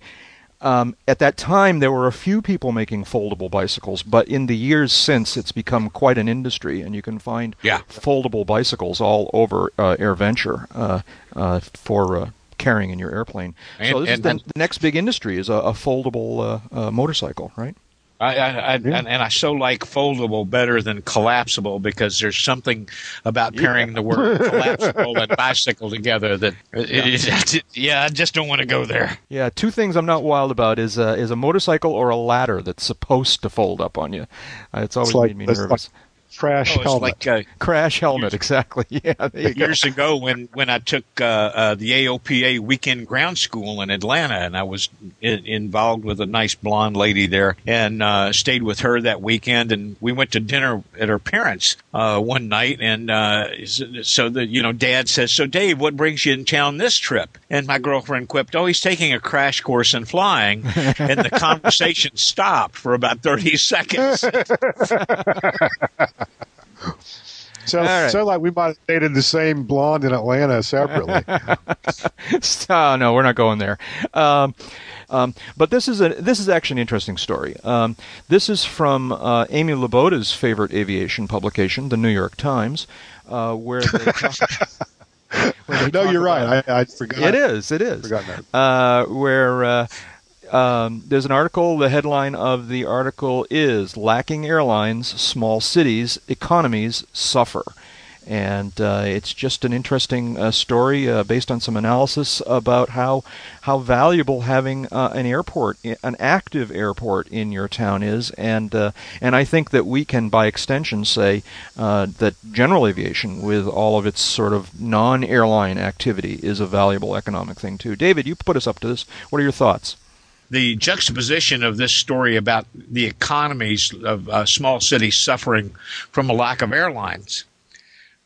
Um, at that time, there were a few people making foldable bicycles, but in the years since, it's become quite an industry, and you can find Yeah. foldable bicycles all over uh, AirVenture uh, uh, for uh, carrying in your airplane. so And- this is the, the next big industry is a, a foldable uh, uh, motorcycle, right? I, I, I and, and I so like foldable better than collapsible because there's something about pairing the word *laughs* collapsible and bicycle together that it, it, *laughs* yeah, I just don't want to go there. Yeah, two things I'm not wild about is uh, is a motorcycle or a ladder that's supposed to fold up on you. Uh, it's always It's like, made me it's nervous. like trash Oh, helmet. like uh, Crash helmet, exactly. *laughs* Yeah, you go. years ago when when I took uh, uh, the AOPA weekend ground school in Atlanta, and I was in, involved with a nice blonde lady there, and uh, stayed with her that weekend, and we went to dinner at her parents uh, one night, and uh, so the you know Dad says, "So Dave, what brings you in town this trip?" And my girlfriend quipped, "Oh, he's taking a crash course in flying," and the *laughs* conversation stopped for about thirty seconds. *laughs* *laughs* All right. sounds like we might have dated the same blonde in Atlanta separately. *laughs* oh, no, we're not going there. Um, um, but this is a this is actually an interesting story. Um, this is from uh, Amy Laboda's favorite aviation publication, the New York Times, uh, where they talk, *laughs* where they no, you're right. I, I forgot. It is. It is. Forgotten Uh, where uh, um, there's an article. The headline of the article is "Lacking airlines, small cities economies suffer." And uh, it's just an interesting uh, story uh, based on some analysis about how how valuable having uh, an airport, an active airport in your town is, and uh, and I think that we can, by extension, say uh, that general aviation, with all of its sort of non-airline activity, is a valuable economic thing too. David, you put us up to this. What are your thoughts? The juxtaposition of this story about the economies of uh, small cities suffering from a lack of airlines.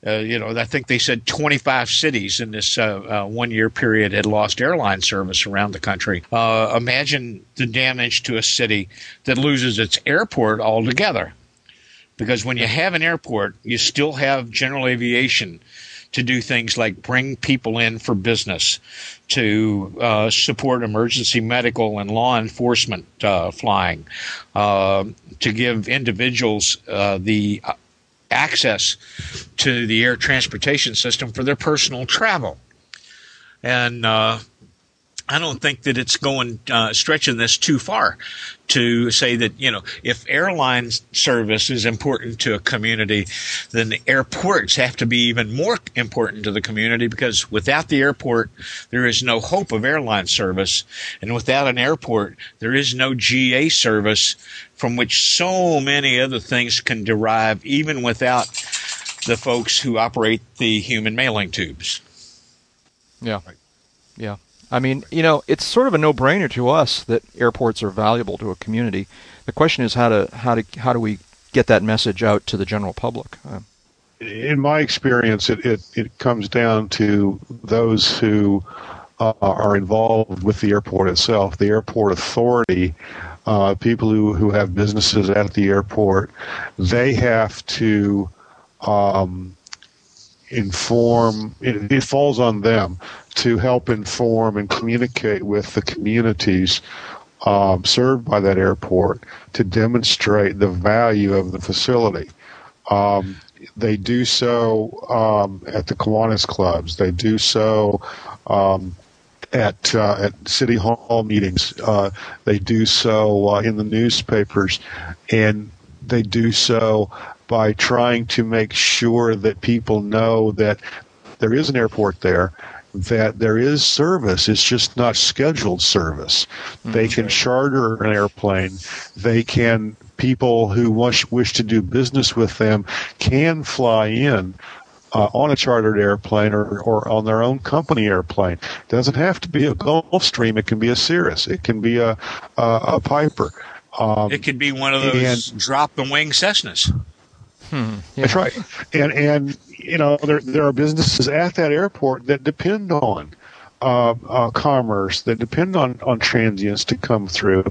Uh, you know, I think they said 25 cities in this uh, uh, one year period had lost airline service around the country. Uh, imagine the damage to a city that loses its airport altogether. Because when you have an airport, you still have general aviation to do things like bring people in for business, to uh, support emergency medical and law enforcement uh, flying, uh, to give individuals uh, the uh, access to the air transportation system for their personal travel. And uh, I don't think that it's going uh, stretching this too far to say that you know if airline service is important to a community, then the airports have to be even more important to the community because without the airport, there is no hope of airline service, and without an airport, there is no GA service from which so many other things can derive, even without the folks who operate the human mailing tubes. Yeah. Yeah. I mean, you know, it's sort of a no-brainer to us that airports are valuable to a community. The question is how to how to how do we get that message out to the general public? Uh, in my experience, it, it, it comes down to those who uh, are involved with the airport itself, the airport authority, uh, people who, who have businesses at the airport. They have to um, inform, it, it falls on them to help inform and communicate with the communities um, served by that airport to demonstrate the value of the facility. Um, they do so um, at the Kiwanis clubs. They do so um, at uh, at city hall meetings. Uh, they do so uh, in the newspapers, and they do so by trying to make sure that people know that there is an airport there that there is service. It's just not scheduled service. Mm-hmm. They can charter an airplane. They can people who wish, wish to do business with them can fly in uh, on a chartered airplane or, or on their own company airplane. It doesn't have to be a Gulfstream. It can be a Cirrus. It can be a, a, a Piper. Um, it could be one of those and, drop the wing Cessnas. Hmm, yeah. That's right. And and you know there there are businesses at that airport that depend on uh, uh, commerce, that depend on on transients to come through,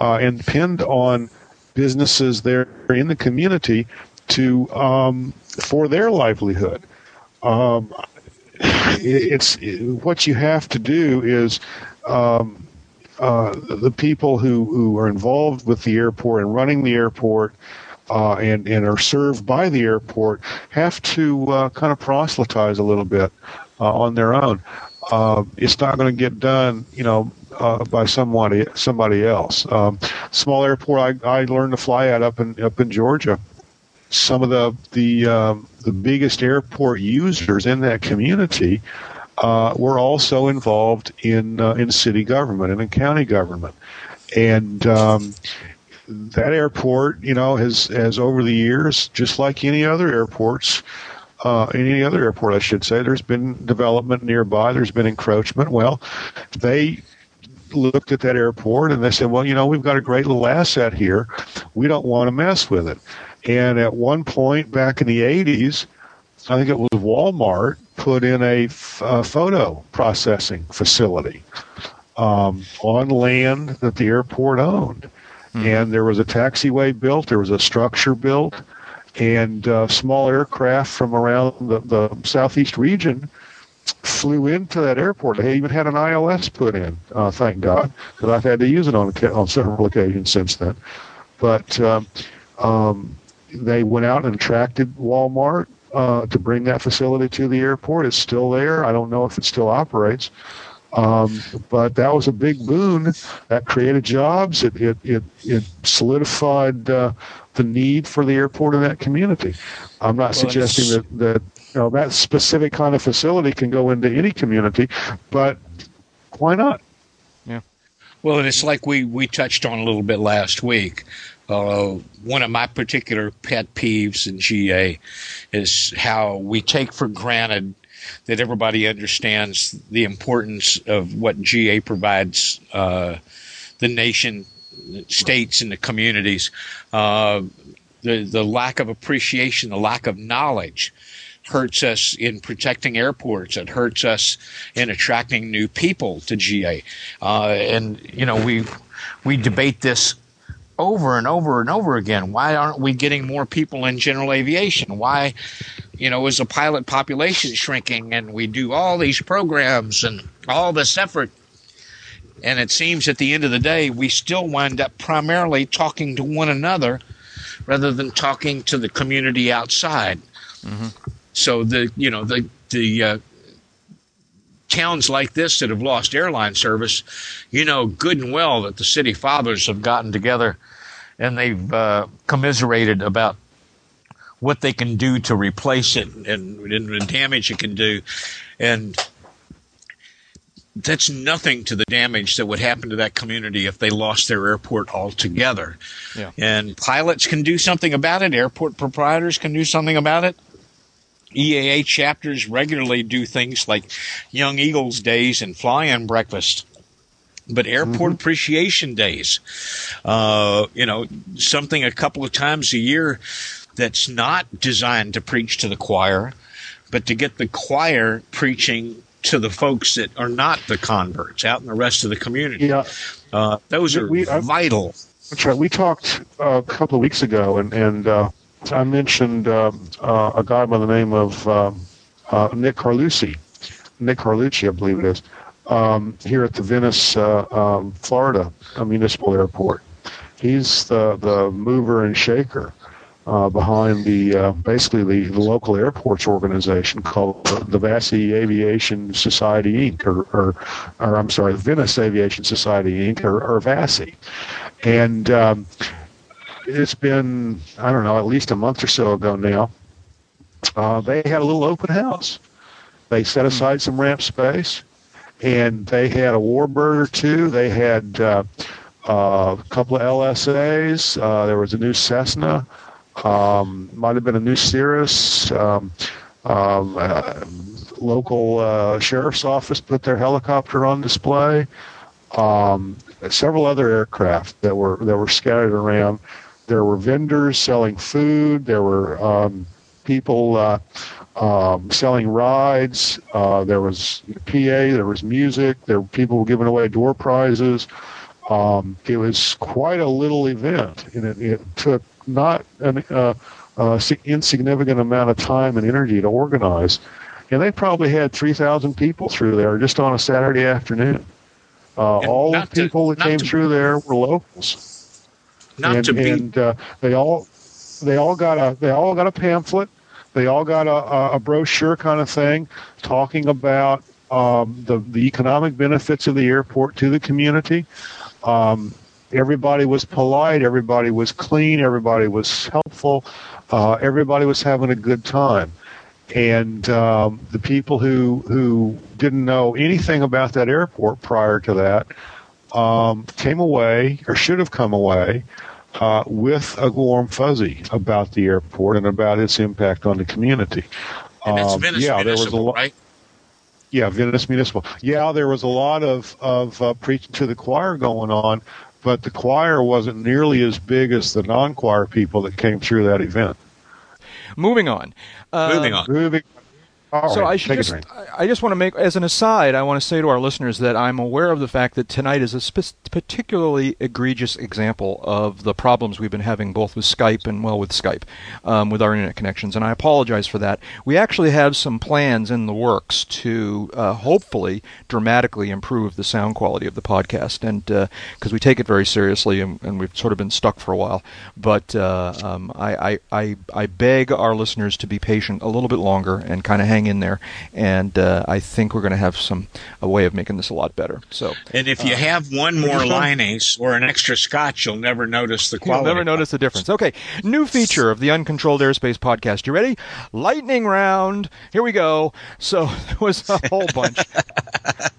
uh, and depend on businesses there in the community to um, for their livelihood. Um, it, it's it, what you have to do is. Um, uh, the people who, who are involved with the airport and running the airport uh, and and are served by the airport have to uh, kind of proselytize a little bit uh, on their own. Uh, it's not going to get done, you know, uh, by somebody somebody else. Um, small airport I, I learned to fly at up in up in Georgia. Some of the the um, the biggest airport users in that community uh, were also involved in in city government and in county government, and um, that airport, you know, has has over the years, just like any other airports, uh, any other airport, I should say, there's been development nearby. There's been encroachment. Well, they looked at that airport and they said, well, you know, we've got a great little asset here. We don't want to mess with it. And at one point back in the 80s, I think it was Walmart put in a, f- a photo processing facility um, on land that the airport owned. Mm-hmm. And there was a taxiway built, there was a structure built, and uh, small aircraft from around the, the southeast region flew into that airport. They even had an ILS put in, uh, thank God, because I've had to use it on on several occasions since then. But um, um, they went out and attracted Walmart uh, to bring that facility to the airport. It's still there. I don't know if it still operates. Um, but that was a big boon that created jobs. It it it, it solidified uh, the need for the airport in that community. I'm not well, suggesting that that you know that specific kind of facility can go into any community, but why not? Yeah. Well, and it's like we we touched on a little bit last week. Uh, one of my particular pet peeves in GA is how we take for granted that everybody understands the importance of what GA provides uh, the nation, states, and the communities. Uh, the the lack of appreciation, the lack of knowledge, hurts us in protecting airports. It hurts us in attracting new people to GA. Uh, and you know we we debate this over and over and over again. Why aren't we getting more people in general aviation? Why you know, is the pilot population shrinking? And we do all these programs and all this effort. And it seems at the end of the day, we still wind up primarily talking to one another rather than talking to the community outside. Mm-hmm. So the, you know, the, the, uh, towns like this that have lost airline service, you know good and well that the city fathers have gotten together and they've uh, commiserated about what they can do to replace it and, and the damage it can do. And that's nothing to the damage that would happen to that community if they lost their airport altogether. Yeah. And pilots can do something about it. Airport proprietors can do something about it. EAA chapters regularly do things like Young Eagles Days and Fly-In Breakfast. But airport Mm-hmm. appreciation days, uh, you know, something a couple of times a year that's not designed to preach to the choir, but to get the choir preaching to the folks that are not the converts out in the rest of the community. Yeah, Uh, those are We- vital. that's right. We talked uh, a couple of weeks ago, and and uh, I mentioned um, uh, a guy by the name of um uh, Nick Carlucci, Nick Carlucci, I believe it is, um, here at the Venice, uh, um, Florida uh, Municipal Airport. He's the the mover and shaker uh, behind the uh, basically the, the local airports organization called the, Vassy Aviation Society Inc. or, or, or I'm sorry, Venice Aviation Society Inc. or, or and um, it's been I don't know at least a month or so ago now. Uh, they had a little open house. They set aside some ramp space, and they had a Warbird or two. They had uh, uh, a couple of LSAs. Uh, there was a new Cessna. Um, might have been a new Cirrus. Um, um, uh, local uh, sheriff's office put their helicopter on display. Um, several other aircraft that were that were scattered around. There were vendors selling food. There were um, people uh, um, selling rides. Uh, there was PA. There was music. There were people giving away door prizes. Um, it was quite a little event, and it, it took not an uh, uh, insignificant amount of time and energy to organize. And they probably had 3,000 people through there just on a Saturday afternoon. Uh, all the not to- people that came to- through there were locals Not and, to be and uh, they all they all got a they all got a pamphlet. They all got a, a, a brochure kind of thing talking about um, the the economic benefits of the airport to the community. Um, everybody was polite everybody was clean everybody was helpful uh, everybody was having a good time. And um, the people who who didn't know anything about that airport prior to that um, came away or should have come away uh, with a warm fuzzy about the airport and about its impact on the community. and it's Um, yeah, there was a lot. right? Yeah, Venice Municipal. Yeah, there was a lot of of uh, preaching to the choir going on, but the choir wasn't nearly as big as the non-choir people that came through that event. Moving on. Uh, Moving on. Moving. All so right, I should just I just want to make as an aside I want to say to our listeners that I'm aware of the fact that tonight is a spe- particularly egregious example of the problems we've been having both with Skype and well with Skype um, with our internet connections and I apologize for that. We actually have some plans in the works to uh, hopefully dramatically improve the sound quality of the podcast and because we take it very seriously and, and we've sort of been stuck for a while. But uh, um, I, I, I I beg our listeners to be patient a little bit longer and kind of hang in there. And uh, I think we're going to have some a way of making this a lot better. So And if you have one more just don't- Lunesta or an extra scotch, you'll never notice the *laughs* You'll quality. never notice the difference. Okay, new feature of the Uncontrolled Airspace podcast. You ready? Lightning round. Here we go. So *laughs* there was a whole bunch.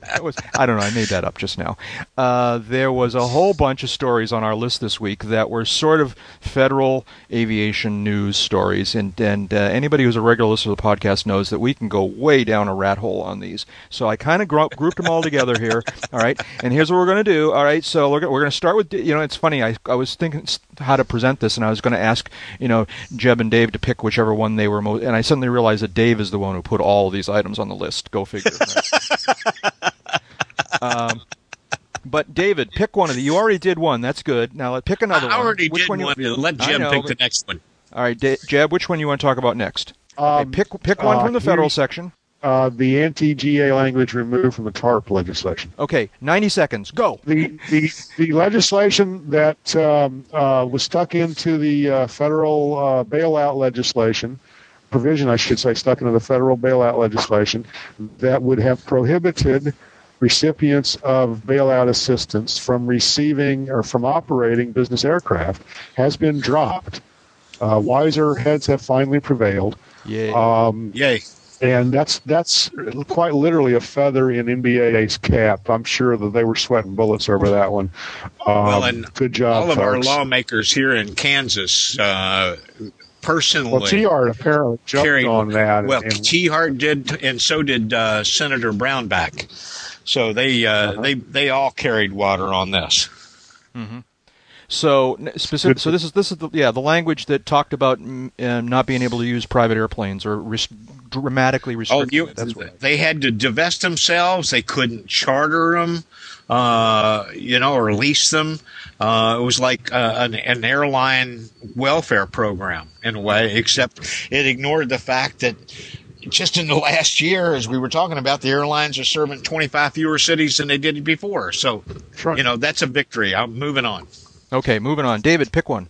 That was I don't know. I made that up just now. Uh, there was a whole bunch of stories on our list this week that were sort of federal aviation news stories, and and uh, anybody who's a regular listener to the podcast knows that we can go way down a rat hole on these. So I kind of gro- grouped them all together here. *laughs* All right, and here's what we're going to do. All right, so we're, go- we're going to start with you know it's funny. I I was thinking how to present this, and I was going to ask you know Jeb and Dave to pick whichever one they were most, and I suddenly realized that Dave is the one who put all of these items on the list. Go figure. right? *laughs* um, but David, pick one of the. You already did one. That's good. Now let pick another I one. already Which did one one. You, Let I Jim know, pick but- the next one. all right, Da- Jeb. Which one you want to talk about next? Okay, Um, pick pick one uh, from the federal section. uh, the anti-GA language removed from the TARP legislation. Okay, ninety seconds. Go. the the the legislation that um, uh, was stuck into the uh, federal uh, bailout legislation provision, I should say, stuck into the federal bailout legislation that would have prohibited recipients of bailout assistance from receiving or from operating business aircraft has been dropped. Uh, wiser heads have finally prevailed. Yeah. Um, Yay. and that's that's quite literally a feather in NBAA's cap. I'm sure that they were sweating bullets over that one. Um, Well, and good job, All of our lawmakers here in Kansas uh, personally. Well, Tiahrt apparently jumped carried on that. Well, and, Tiahrt did, and so did uh, Senator Brownback. So they uh, Uh-huh. they they all carried water on this. So n- specific. So this is this is the yeah the language that talked about mm, uh, not being able to use private airplanes or res- dramatically Oh, restricting. you, it. That's what. they had to divest themselves. They couldn't charter them, uh, you know, or lease them. Uh, it was like uh, an, an airline welfare program in a way, except it ignored the fact that just in the *laughs* last year, as we were talking about, the airlines are serving 25 fewer cities than they did before. So, Right. you know, that's a victory. I'm moving on. Okay, moving on. David, pick one.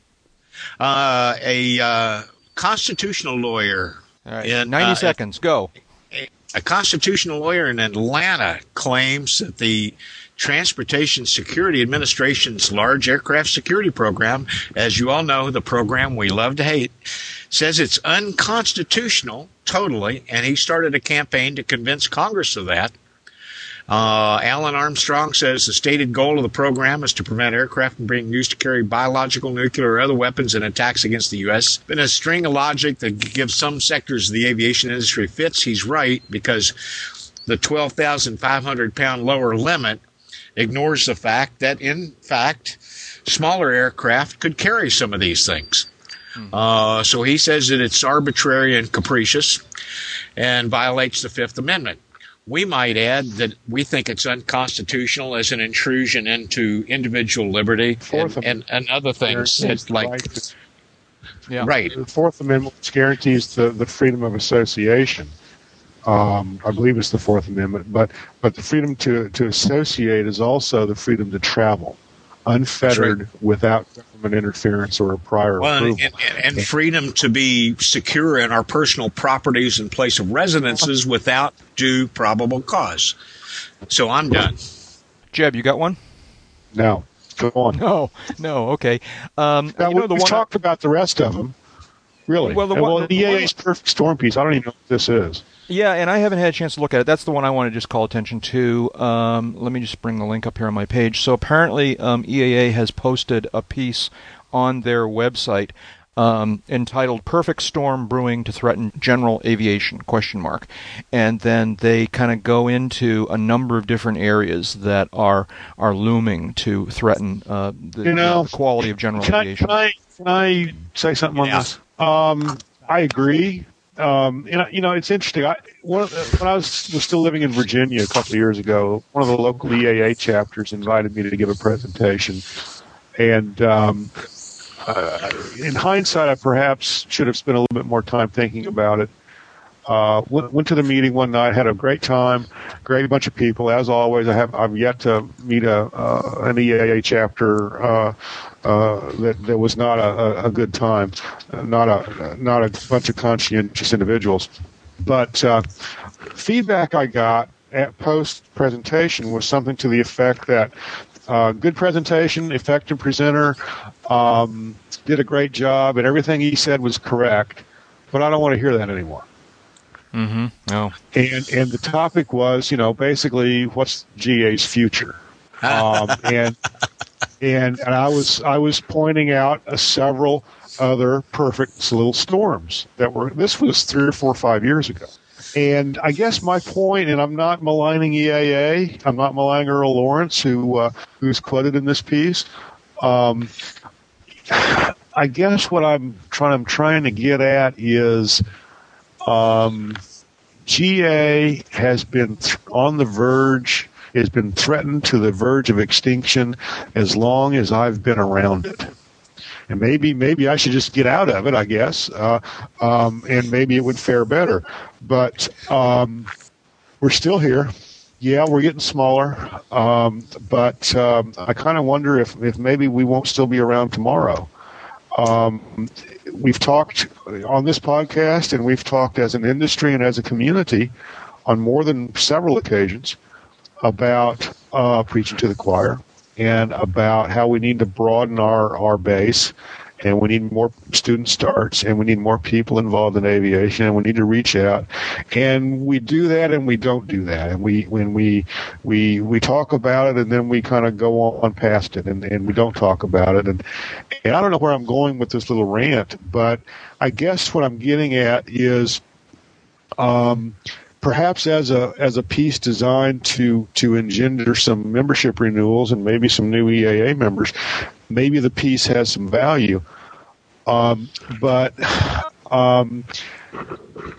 Uh, a uh, constitutional lawyer. All right, in, ninety uh, seconds. Go. a constitutional lawyer in Atlanta claims that the Transportation Security Administration's large aircraft security program, as you all know, the program we love to hate, says it's unconstitutional totally, and he started a campaign to convince Congress of that. Uh, Alan Armstrong says the stated goal of the program is to prevent aircraft from being used to carry biological, nuclear, or other weapons in attacks against the U.S. Been a string of logic that gives some sectors of the aviation industry fits. He's right because the 12,500 pound lower limit ignores the fact that, in fact, smaller aircraft could carry some of these things. Uh, so he says that it's arbitrary and capricious and violates the Fifth Amendment. We might add that we think it's unconstitutional as an intrusion into individual liberty Fourth and, and, and other things that like right Yeah. right. the Fourth Amendment which guarantees the, the freedom of association. Um, I believe it's the Fourth Amendment, but but the freedom to, to associate is also the freedom to travel, unfettered, without government interference or a prior Well, and, approval. and, and freedom to be secure in our personal properties and place of residences without due probable cause. So I'm done. Jeb, you got one? No. go on. No, no. Okay. Um, Now, you know we- the we've one. talked about the rest of them. Really? Well, the And, one- well, the one- EAA's perfect storm piece. I don't even know what this is. Yeah, and I haven't had a chance to look at it. That's the one I want to just call attention to. Um, let me just bring the link up here on my page. So apparently, um, EAA has posted a piece on their website um, entitled "Perfect Storm Brewing to Threaten General Aviation?" question mark, and then they kind of go into a number of different areas that are are looming to threaten uh, the, You know, the quality of general Can I, aviation. can I can I say something on Yeah. this? Um, I agree. Um, you know, you know, it's interesting. I, one the, when I was, was still living in Virginia a couple of years ago, one of the local EAA chapters invited me to give a presentation, and um, uh, in hindsight, I perhaps should have spent a little bit more time thinking about it. Uh, went, went to the meeting one night, had a great time, great bunch of people. As always, I have I've yet to meet a uh, an EAA chapter uh, that that was not a, a, good time, not a not a bunch of conscientious individuals. But uh, feedback I got at post presentation was something to the effect that uh, good presentation, effective presenter, um, did a great job, and everything he said was correct. But I don't want to hear that anymore. mm-hmm. No. And and the topic was, you know, basically what's GA's future, *laughs* um, and and and I was I was pointing out several other perfect little storms that were. This was three or four or five years ago. And I guess my point, and I'm not maligning EAA, I'm not maligning Earl Lawrence, who uh, who's quoted in this piece. Um, I guess what I'm trying I'm trying to get at is um, GA has been th- on the verge, has been threatened to the verge of extinction as long as I've been around it. And maybe, maybe I should just get out of it, I guess, uh, um, and maybe it would fare better. But um, we're still here. Yeah, we're getting smaller, um, but um, I kind of wonder if, if maybe we won't still be around tomorrow. Um, we've talked on this podcast, and we've talked as an industry and as a community on more than several occasions about uh, preaching to the choir and about how we need to broaden our, our base and we need more student starts, and we need more people involved in aviation, and we need to reach out. And we do that, and we don't do that, and we when we we we talk about it, and then we kind of go on past it, and, and we don't talk about it. And, and I don't know where I'm going with this little rant, but I guess what I'm getting at is. Um, perhaps as a as a piece designed to to engender some membership renewals and maybe some new EAA members, maybe the piece has some value. Um, but um,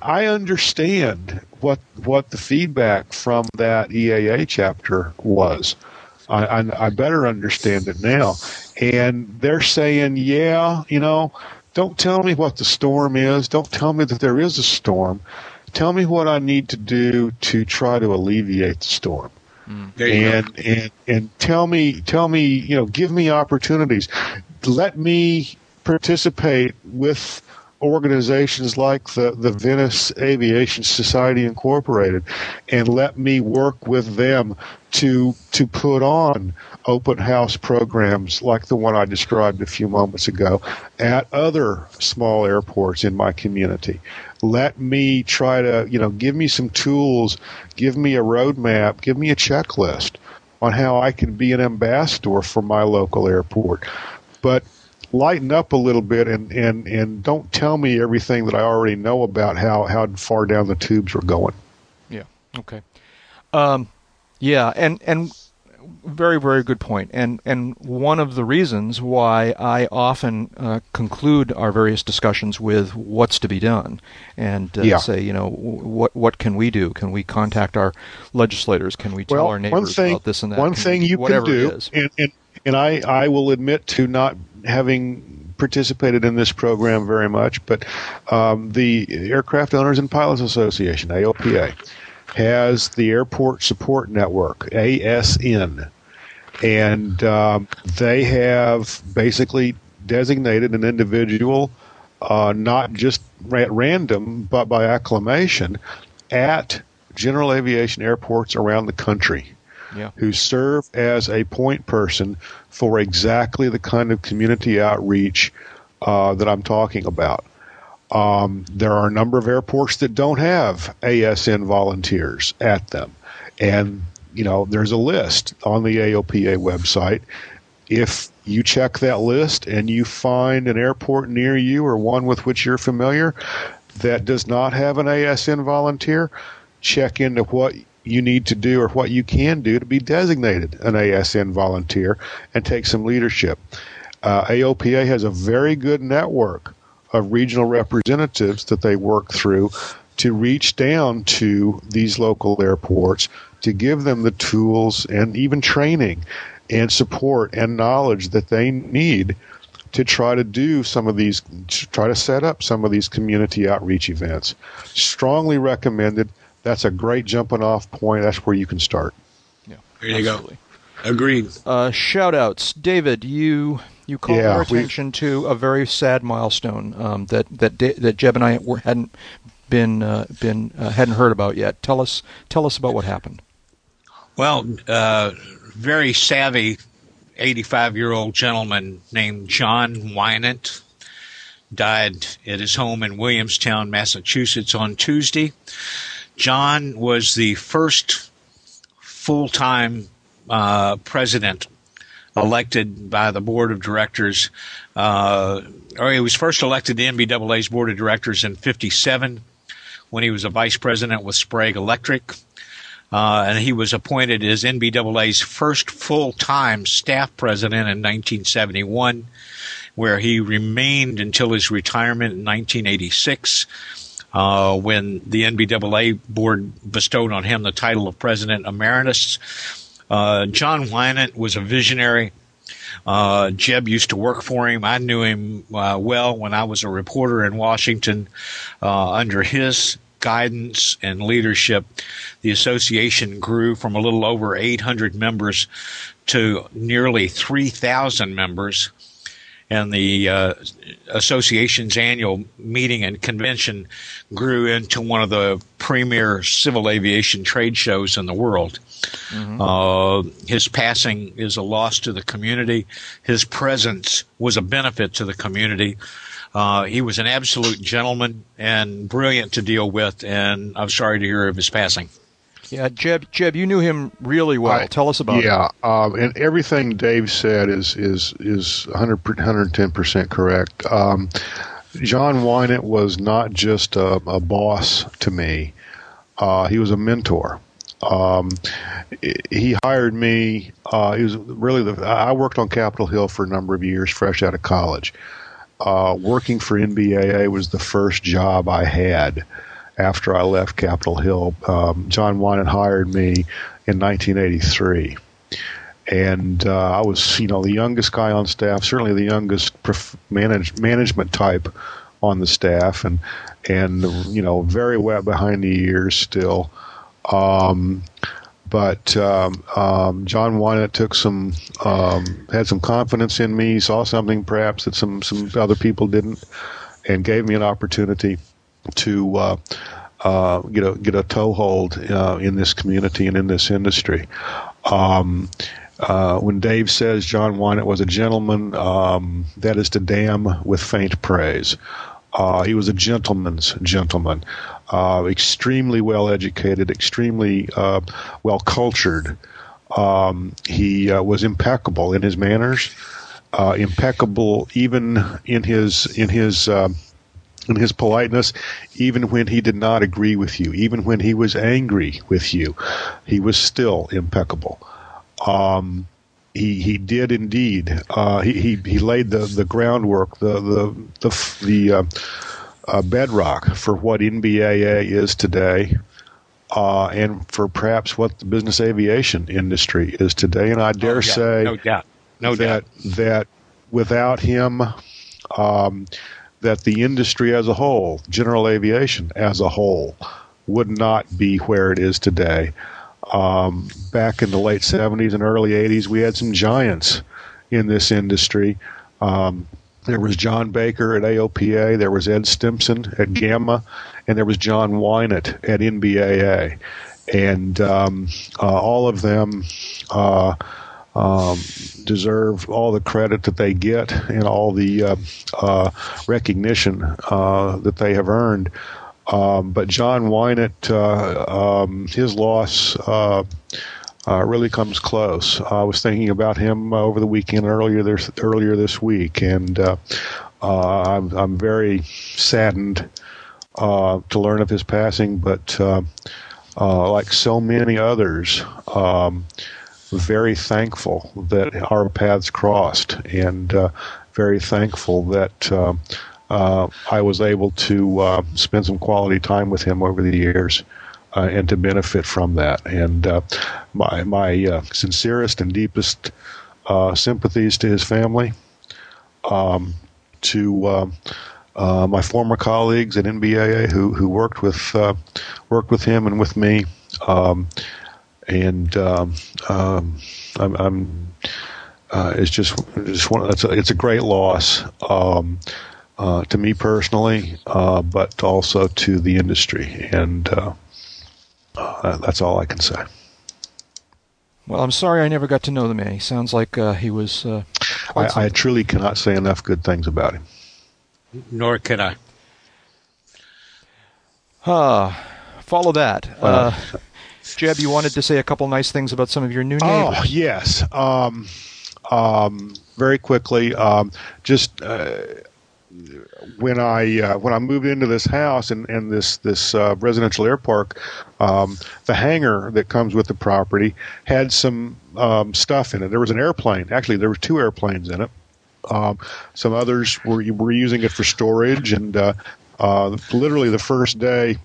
I understand what what the feedback from that EAA chapter was. I, I, I better understand it now, and they're saying, yeah, you know, don't tell me what the storm is. Don't tell me that there is a storm tell me what I need to do to try to alleviate the storm. Mm. and go. and and tell me tell me you know give me opportunities let me participate with organizations like the, the Venice Aviation Society Incorporated and let me work with them to to put on open house programs like the one I described a few moments ago at other small airports in my community. Let me try to, you know, give me some tools, give me a roadmap, give me a checklist on how I can be an ambassador for my local airport. But lighten up a little bit and, and, and don't tell me everything that I already know about how, how far down the tubes we're going. Yeah. Okay. Um, yeah, and and very very good point. And and one of the reasons why I often uh, conclude our various discussions with what's to be done, and uh, yeah. say you know what what can we do? Can we contact our legislators? Can we tell well, our neighbors thing, about this and that? One can thing we, you can do, and, and and I I will admit to not having participated in this program very much, but um, the Aircraft Owners and Pilots Association (AOPA) has the Airport Support Network (ASN), and um, they have basically designated an individual, uh, not just at random, but by acclamation, at general aviation airports around the country yeah. who serve as a point person for exactly the kind of community outreach uh, that I'm talking about. Um, there are a number of airports that don't have ASN volunteers at them, and you know there's a list on the AOPA website. If you check that list and you find an airport near you or one with which you're familiar that does not have an ASN volunteer, check into what you need to do or what you can do to be designated an ASN volunteer and take some leadership. Uh, AOPA has a very good network of regional representatives that they work through to reach down to these local airports to give them the tools and even training and support and knowledge that they need to try to do some of these, to try to set up some of these community outreach events. Strongly recommended that's a great jumping off point. That's where you can start. Yeah, there you absolutely. go. Agreed. Uh, shout outs, David. You you called Yeah, our we- attention to a very sad milestone um, that that Da- that Jeb and I were, hadn't been uh, been uh, hadn't heard about yet. Tell us tell us about what happened. Well, uh, very savvy 85 year old gentleman named John Winant died at his home in Williamstown, Massachusetts on Tuesday. John was the first full time uh, president elected by the board of directors, uh, or he was first elected to NBAA's board of directors in 57 when he was a vice president with Sprague Electric. Uh, and he was appointed as NBAA's first full-time staff president in 1971, where he remained until his retirement in 1986, uh, when the NBAA board bestowed on him the title of president emeritus. Uh, John Winant was a visionary. Uh, Jeb used to work for him. I knew him uh, well when I was a reporter in Washington. Uh, under his guidance and leadership, the association grew from a little over 800 members to nearly 3,000 members. And the uh, association's annual meeting and convention grew into one of the premier civil aviation trade shows in the world. Mm-hmm. Uh, his passing is a loss to the community. His presence was a benefit to the community. Uh, he was an absolute gentleman and brilliant to deal with, and I'm sorry to hear of his passing. Yeah, Jeb, Jeb, you knew him really well. I, Tell us about yeah, him. Yeah, um, and everything Dave said is is is 110 percent correct. Um, John Winant was not just a, a boss to me; uh, he was a mentor. Um, he hired me. Uh, he was really the. I worked on Capitol Hill for a number of years, fresh out of college. Uh, working for NBAA was the first job I had after I left Capitol Hill. Um, John Winant hired me in 1983. And uh, I was, you know, the youngest guy on staff, certainly the youngest prof- manage- management type on the staff, and and you know, very wet behind the ears still. Um, but um, um, John Winant took some um, had some confidence in me, saw something perhaps that some some other people didn't, and gave me an opportunity to uh, uh, get a get a toehold uh, in this community and in this industry. Um, uh, when Dave says John Winant was a gentleman, um, that is to damn with faint praise. Uh, he was a gentleman's gentleman, uh, extremely well educated, extremely uh, well cultured. Um, he was impeccable in his manners, impeccable even in his in his in his politeness, even when he did not agree with you, even when he was angry with you, he was still impeccable. Um, he he did indeed. Uh, he, he he laid the, the groundwork, the the the the uh, uh, bedrock for what NBAA is today, uh, and for perhaps what the business aviation industry is today. And I dare oh, yeah. say, no doubt, no that doubt. that without him. Um, that the industry as a whole, general aviation as a whole, would not be where it is today. Um, back in the late 70s and early 80s, we had some giants in this industry. Um, there was John Baker at AOPA, there was Ed Stimpson at GAMA, and there was John Winant at NBAA. And um, uh, all of them uh, um, deserve all the credit that they get and all the uh, uh, recognition uh, that they have earned. Um, but John Winant, uh, um, his loss uh, uh, really comes close. I was thinking about him over the weekend earlier this earlier this week, and I'm, I'm very saddened to learn of his passing. But like so many others. Um, very thankful that our paths crossed, and uh, very thankful that uh, uh, I was able to uh, spend some quality time with him over the years. Uh, and to benefit from that, and uh, my my sincerest and deepest sympathies to his family, um, to my former colleagues at NBAA who who worked with worked with him and with me, um, and um, um, I'm, I'm uh, it's just just one. It's a, it's a great loss um, uh, to me personally, uh, but also to the industry, and uh, uh, that's all I can say. Well, I'm sorry I never got to know the man. He sounds like uh, he was. I, I, truly cannot say enough good things about him. Nor can I. Ah, follow that. Jeb, you wanted to say a couple nice things about some of your new neighbors. Oh yes. Um, um, very quickly, um, just uh, when I uh, when I moved into this house and, and this this uh, residential air park, um, the hangar that comes with the property had some um, stuff in it. There was an airplane. Actually, there were two airplanes in it. Um, some others were were using it for storage, and uh, uh, literally the first day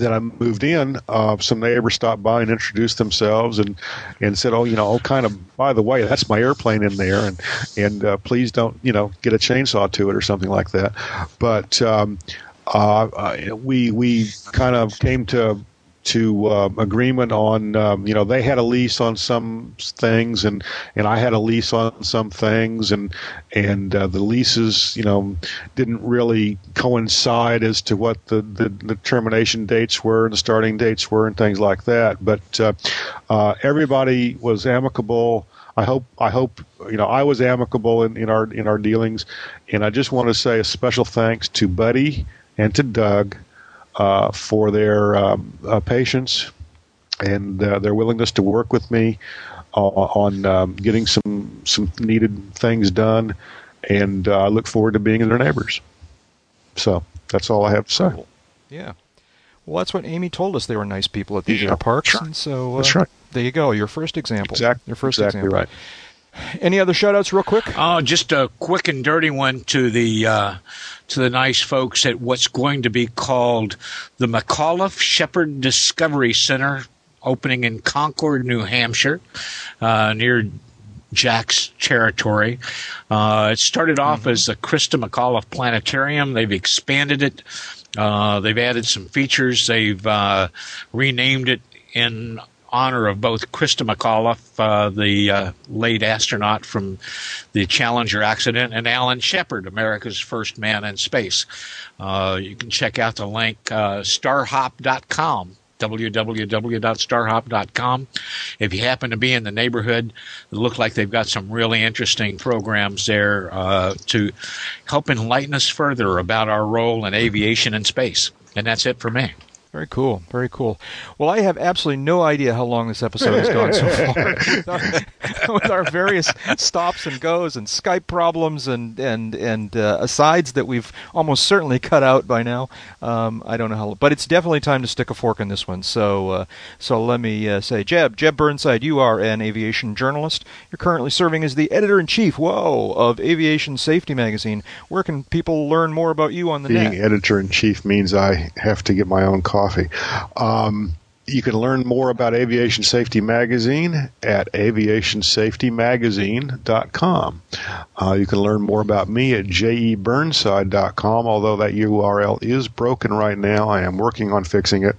that I moved in, uh, some neighbors stopped by and introduced themselves and, and said, "Oh, you know, kind of by the way, that's my airplane in there, and and uh, please don't, you know, get a chainsaw to it or something like that." But um, uh, we we kind of came to to uh, agreement on um, you know they had a lease on some things and and I had a lease on some things and and uh, the leases you know didn't really coincide as to what the, the, the termination dates were and the starting dates were and things like that. But uh, uh, everybody was amicable. I hope I hope you know I was amicable in, in our in our dealings. And I just want to say a special thanks to Buddy and to Doug uh, for their um, uh, patience and uh, their willingness to work with me on um, getting some some needed things done. And uh, I look forward to being their neighbors. So that's all I have to say. Cool. Yeah. Well, that's what Amy told us. They were nice people at these yeah, parks, right. and so that's right. There you go. Your first example. Exactly. Your first exactly example. right. Any other shout-outs real quick? Oh, just a quick and dirty one to the uh, to the nice folks at what's going to be called the McAuliffe Shepard Discovery Center, opening in Concord, New Hampshire, uh, near Jack's territory. Uh, it started off mm-hmm. as the Christa McAuliffe Planetarium. They've expanded it. Uh, they've added some features. They've uh, renamed it in honor of both Christa McAuliffe, uh, the uh, late astronaut from the Challenger accident, and Alan Shepard, America's first man in space. Uh, you can check out the link uh, starhop.com www.starhop.com. If you happen to be in the neighborhood, it looks like they've got some really interesting programs there uh, to help enlighten us further about our role in aviation and space. And that's it for me. Very cool. Very cool. Well, I have absolutely no idea how long this episode has gone so far. *laughs* with, our, with, our, various stops and goes and Skype problems and and and uh, asides that we've almost certainly cut out by now. Um, I don't know how, but it's definitely time to stick a fork in this one. So uh, so let me uh, say, Jeb Jeb Burnside, you are an aviation journalist. You're currently serving as the editor in chief. Whoa, of Aviation Safety Magazine. Where can people learn more about you on the Being net? Being editor in chief means I have to get my own coffee coffee. Um, you can learn more about Aviation Safety Magazine at aviationsafetymagazine.com. Uh, you can learn more about me at jeburnside.com, although that URL is broken right now. I am working on fixing it.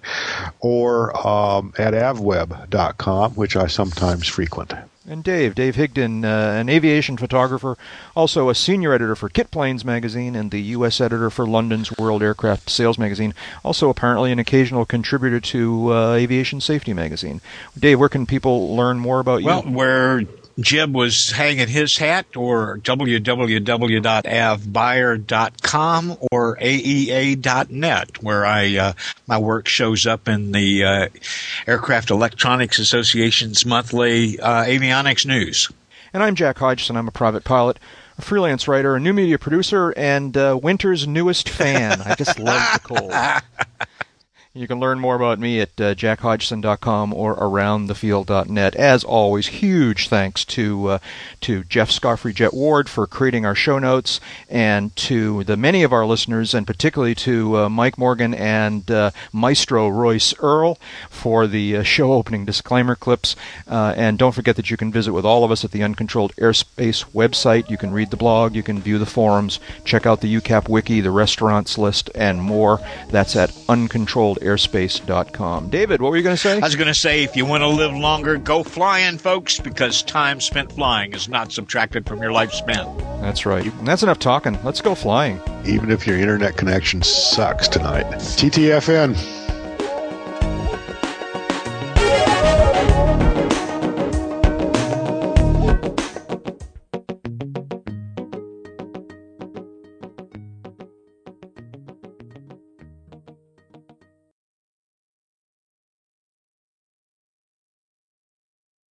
Or um, at avweb.com, which I sometimes frequent. And Dave, Dave Higdon, uh, an aviation photographer, also a senior editor for Kit Planes magazine and the U.S. editor for London's World Aircraft Sales magazine. Also, apparently, an occasional contributor to uh, Aviation Safety magazine. Dave, where can people learn more about you? Well, where Jeb was hanging his hat, or www.avbuyer.com or aea.net, where I uh, my work shows up in the uh, Aircraft Electronics Association's monthly uh, avionics news. And I'm Jack Hodgson. I'm a private pilot, a freelance writer, a new media producer, and uh, winter's newest fan. I just love the cold. *laughs* You can learn more about me at uh, jackhodgson.com or aroundthefield.net. As always, huge thanks to uh, to Jeff Scoffrey Jet Ward for creating our show notes, and to the many of our listeners, and particularly to uh, Mike Morgan and uh, Maestro Royce Earl for the uh, show opening disclaimer clips. Uh, and don't forget that you can visit with all of us at the Uncontrolled Airspace website. You can read the blog, you can view the forums, check out the UCAP wiki, the restaurants list, and more. That's at uncontrolled airspace.com. David, what were you going to say? I was going to say, if you want to live longer, go flying, folks, because time spent flying is not subtracted from your lifespan. That's right. And that's enough talking. Let's go flying. Even if your internet connection sucks tonight. TTFN.